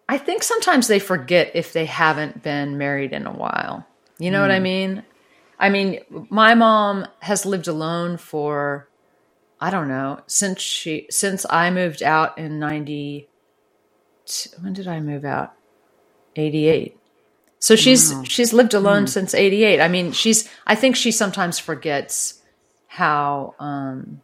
Speaker 2: I think sometimes they forget if they haven't been married in a while. You know mm. what I hmm. mean? I mean, my mom has lived alone for I don't know, since she since I moved out in 90 when did I move out? 88. So she's wow. she's lived alone mm. since 88. I mean, she's I think she sometimes forgets how um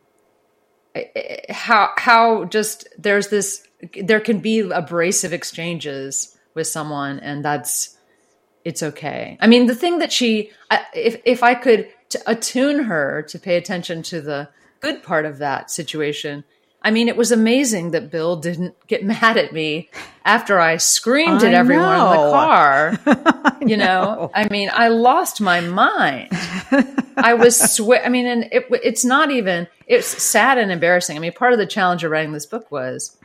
Speaker 2: how how just there's this there can be abrasive exchanges with someone and that's it's okay. I mean, the thing that she if if I could attune her to pay attention to the good part of that situation, I mean, it was amazing that Bill didn't get mad at me after I screamed I at everyone know. in the car. you know? know? I mean, I lost my mind. I was sweat. I mean, and it, it's not even. It's sad and embarrassing. I mean, part of the challenge of writing this book was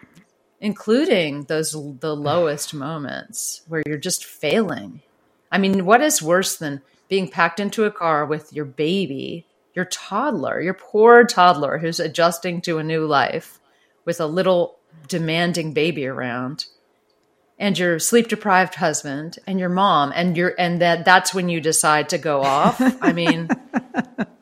Speaker 2: including those the lowest moments where you're just failing. I mean, what is worse than being packed into a car with your baby your toddler, your poor toddler who's adjusting to a new life with a little demanding baby around and your sleep deprived husband and your mom and your and that that's when you decide to go off. I mean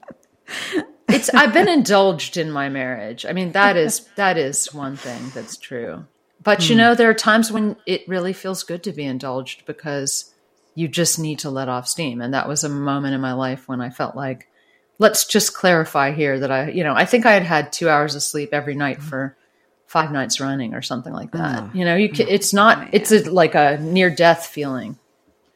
Speaker 2: it's i've been indulged in my marriage. I mean that is that is one thing that's true. But you hmm. know there are times when it really feels good to be indulged because you just need to let off steam. And that was a moment in my life when i felt like let's just clarify here that I, you know, I think I had had two hours of sleep every night mm-hmm. for five nights running or something like that. Oh. You know, you can, it's not, it's a, like a near death feeling.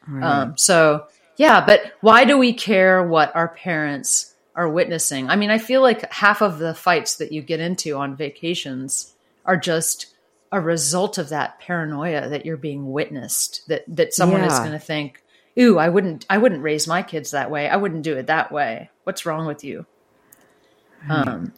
Speaker 2: Right. Um, so yeah, but why do we care what our parents are witnessing? I mean, I feel like half of the fights that you get into on vacations are just a result of that paranoia that you're being witnessed, that, that someone yeah. is going to think, ooh, I wouldn't, I wouldn't raise my kids that way. I wouldn't do it that way. What's wrong with you? Um,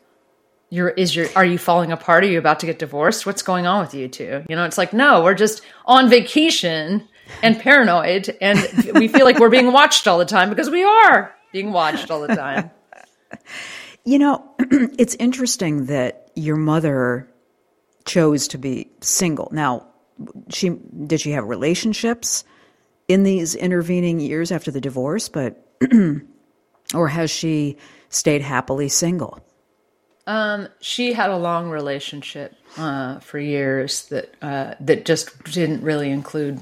Speaker 2: you're is your are you falling apart? Are you about to get divorced? What's going on with you two? You know, it's like no, we're just on vacation and paranoid, and we feel like we're being watched all the time because we are being watched all the time.
Speaker 1: You know, it's interesting that your mother chose to be single. Now, she did she have relationships in these intervening years after the divorce, but or has she stayed happily single?
Speaker 2: Um, she had a long relationship uh, for years that uh, that just didn't really include,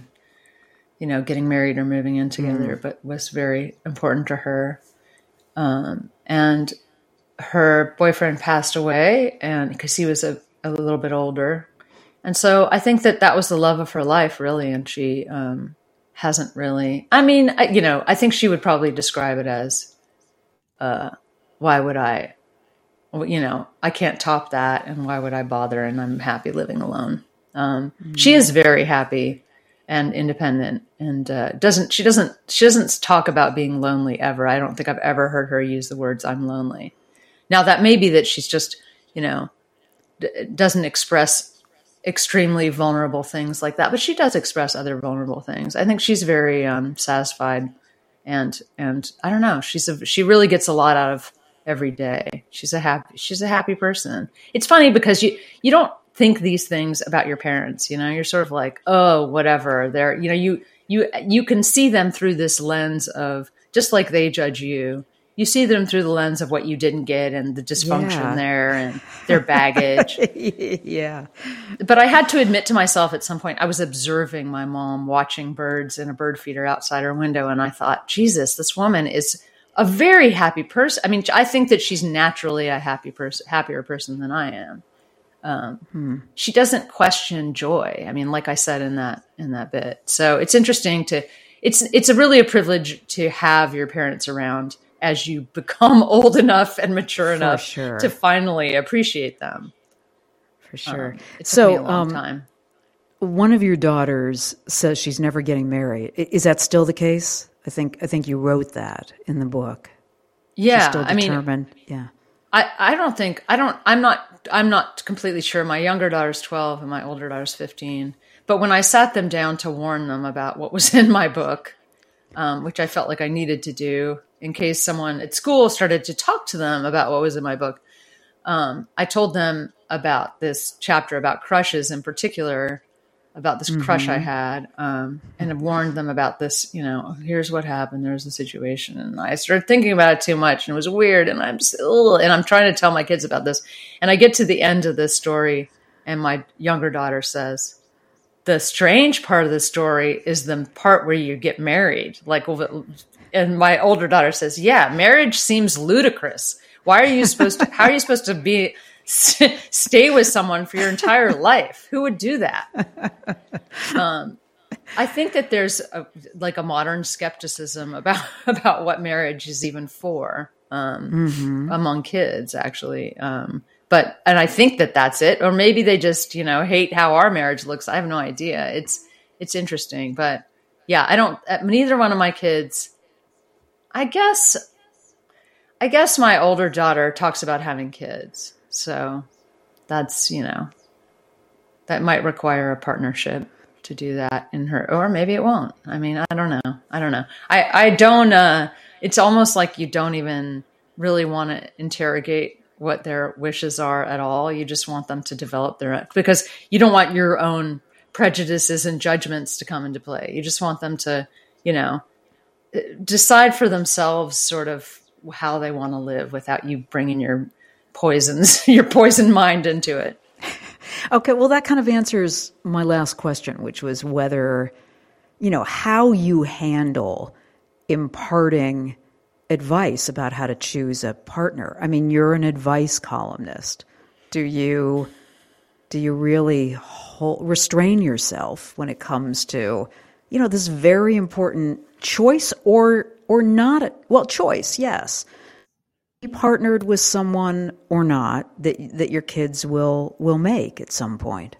Speaker 2: you know, getting married or moving in together, mm. but was very important to her. Um, and her boyfriend passed away, and because he was a, a little bit older, and so I think that that was the love of her life, really. And she um, hasn't really. I mean, I, you know, I think she would probably describe it as, uh, "Why would I?" you know, I can't top that, and why would I bother? And I'm happy living alone. Um, mm-hmm. She is very happy and independent, and uh, doesn't she doesn't she doesn't talk about being lonely ever. I don't think I've ever heard her use the words "I'm lonely." Now that may be that she's just you know d- doesn't express extremely vulnerable things like that, but she does express other vulnerable things. I think she's very um, satisfied, and and I don't know. She's a, she really gets a lot out of every day. She's a happy she's a happy person. It's funny because you you don't think these things about your parents, you know. You're sort of like, "Oh, whatever." They're, you know, you you you can see them through this lens of just like they judge you. You see them through the lens of what you didn't get and the dysfunction yeah. there and their baggage.
Speaker 1: yeah.
Speaker 2: But I had to admit to myself at some point, I was observing my mom watching birds in a bird feeder outside her window, and I thought, Jesus, this woman is a very happy person. I mean, I think that she's naturally a happy person, happier person than I am. Um, hmm. She doesn't question joy. I mean, like I said in that in that bit. So it's interesting to it's it's a really a privilege to have your parents around as you become old enough and mature enough
Speaker 1: sure.
Speaker 2: to finally appreciate them.
Speaker 1: For sure. Um,
Speaker 2: it took so, a long um, time.
Speaker 1: One of your daughters says she's never getting married. Is that still the case? I think I think you wrote that in the book.
Speaker 2: Yeah, I mean,
Speaker 1: yeah.
Speaker 2: I, I don't think I don't I'm not I'm not completely sure. My younger daughter's twelve and my older daughter's fifteen. But when I sat them down to warn them about what was in my book, um, which I felt like I needed to do in case someone at school started to talk to them about what was in my book, um, I told them about this chapter about crushes in particular about this mm-hmm. crush I mm-hmm. had, um, and warned them about this. You know, here's what happened. There's a situation, and I started thinking about it too much, and it was weird. And I'm still, and I'm trying to tell my kids about this. And I get to the end of this story, and my younger daughter says, "The strange part of the story is the part where you get married." Like, and my older daughter says, "Yeah, marriage seems ludicrous. Why are you supposed to? how are you supposed to be?" stay with someone for your entire life. Who would do that? Um, I think that there's a, like a modern skepticism about about what marriage is even for um, mm-hmm. among kids, actually. Um, but and I think that that's it, or maybe they just you know hate how our marriage looks. I have no idea. It's it's interesting, but yeah, I don't. Uh, neither one of my kids. I guess. I guess my older daughter talks about having kids. So that's, you know, that might require a partnership to do that in her, or maybe it won't. I mean, I don't know. I don't know. I, I don't, uh, it's almost like you don't even really want to interrogate what their wishes are at all. You just want them to develop their, because you don't want your own prejudices and judgments to come into play. You just want them to, you know, decide for themselves sort of how they want to live without you bringing your poisons your poison mind into it.
Speaker 1: Okay, well, that kind of answers my last question, which was whether, you know, how you handle imparting advice about how to choose a partner. I mean, you're an advice columnist. Do you do you really hold, restrain yourself when it comes to, you know, this very important choice or or not? Well, choice, yes. be partnered with someone or not that that your kids will will make at some point.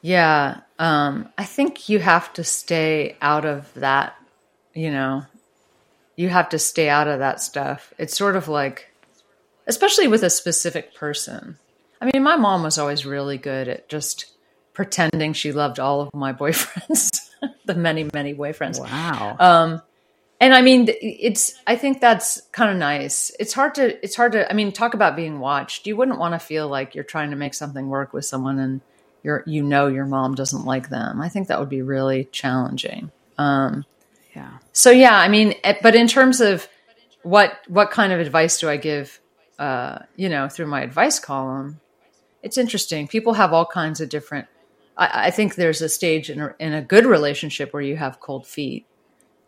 Speaker 2: Yeah, um, I think you have to stay out of that. You know, you have to stay out of that stuff. It's sort of like especially with a specific person. I mean, my mom was always really good at just pretending she loved all of my boyfriends, the many, many boyfriends.
Speaker 1: Wow.
Speaker 2: Um, and I mean, it's, I think that's kind of nice. It's hard to, it's hard to, I mean, talk about being watched. You wouldn't want to feel like you're trying to make something work with someone and you're, you know, your mom doesn't like them. I think that would be really challenging. Um,
Speaker 1: yeah.
Speaker 2: So yeah, I mean, eh, but in terms of what, what kind of advice do I give uh, you know, through my advice column, it's interesting. People have all kinds of different. I, I think there's a stage in a, in a, good relationship where you have cold feet.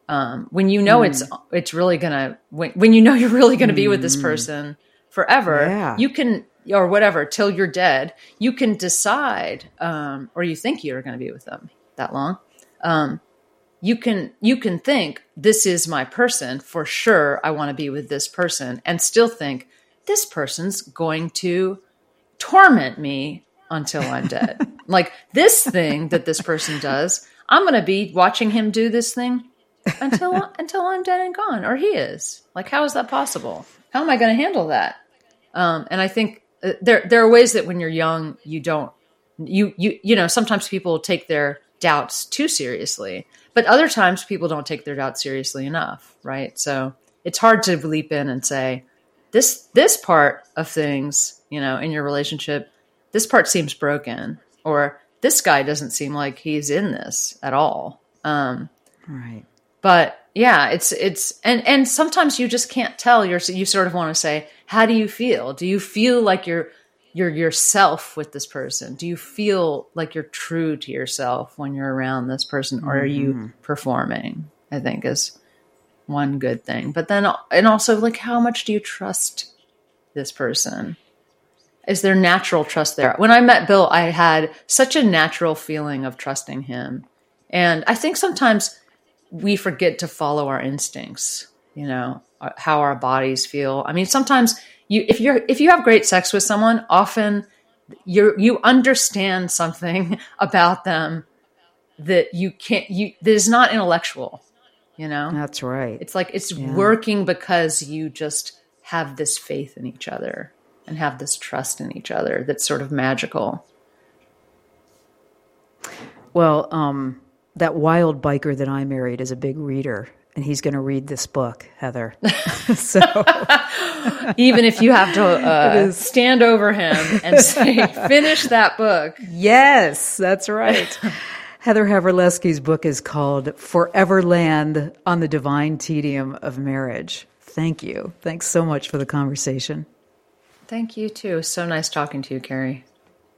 Speaker 2: Um, when you know mm. it's it's really gonna when, when you know you're really gonna be with this mm. person forever,
Speaker 1: yeah.
Speaker 2: you can or whatever till you're dead. You can decide, um, or you think you're going to be with them that long. Um, you can you can think this is my person for sure. I want to be with this person, and still think this person's going to torment me until I'm dead. like this thing that this person does, I'm going to be watching him do this thing until until I'm dead and gone, or he is. Like, how is that possible? How am I going to handle that? Um, and I think uh, there there are ways that when you're young, you don't you you you know sometimes people take their doubts too seriously, but other times people don't take their doubts seriously enough, right? So it's hard to leap in and say, this this part of things, you know, in your relationship, this part seems broken, or this guy doesn't seem like he's in this at all. Um,
Speaker 1: right.
Speaker 2: But yeah, it's it's and and sometimes you just can't tell. You're you sort of want to say, how do you feel? Do you feel like you're you're yourself with this person? Do you feel like you're true to yourself when you're around this person, or are you mm-hmm. performing? I think is one good thing. But then, and also, like, how much do you trust this person? Is there natural trust there? When I met Bill, I had such a natural feeling of trusting him. And I think sometimes we forget to follow our instincts, you know, uh, how our bodies feel. I mean, sometimes you, if you're, if you have great sex with someone, often you you understand something about them that you can't, you, that is not intellectual you know
Speaker 1: that's right
Speaker 2: it's like it's yeah. working because you just have this faith in each other and have this trust in each other that's sort of magical
Speaker 1: well um, that wild biker that i married is a big reader and he's going to read this book heather so
Speaker 2: even if you have to uh, stand over him and say finish that book
Speaker 1: yes that's right Heather Havrilesky's book is called Foreverland on the Divine Tedium of Marriage. Thank you. Thanks so much for the conversation.
Speaker 2: Thank you too. So nice talking to you, Kerri.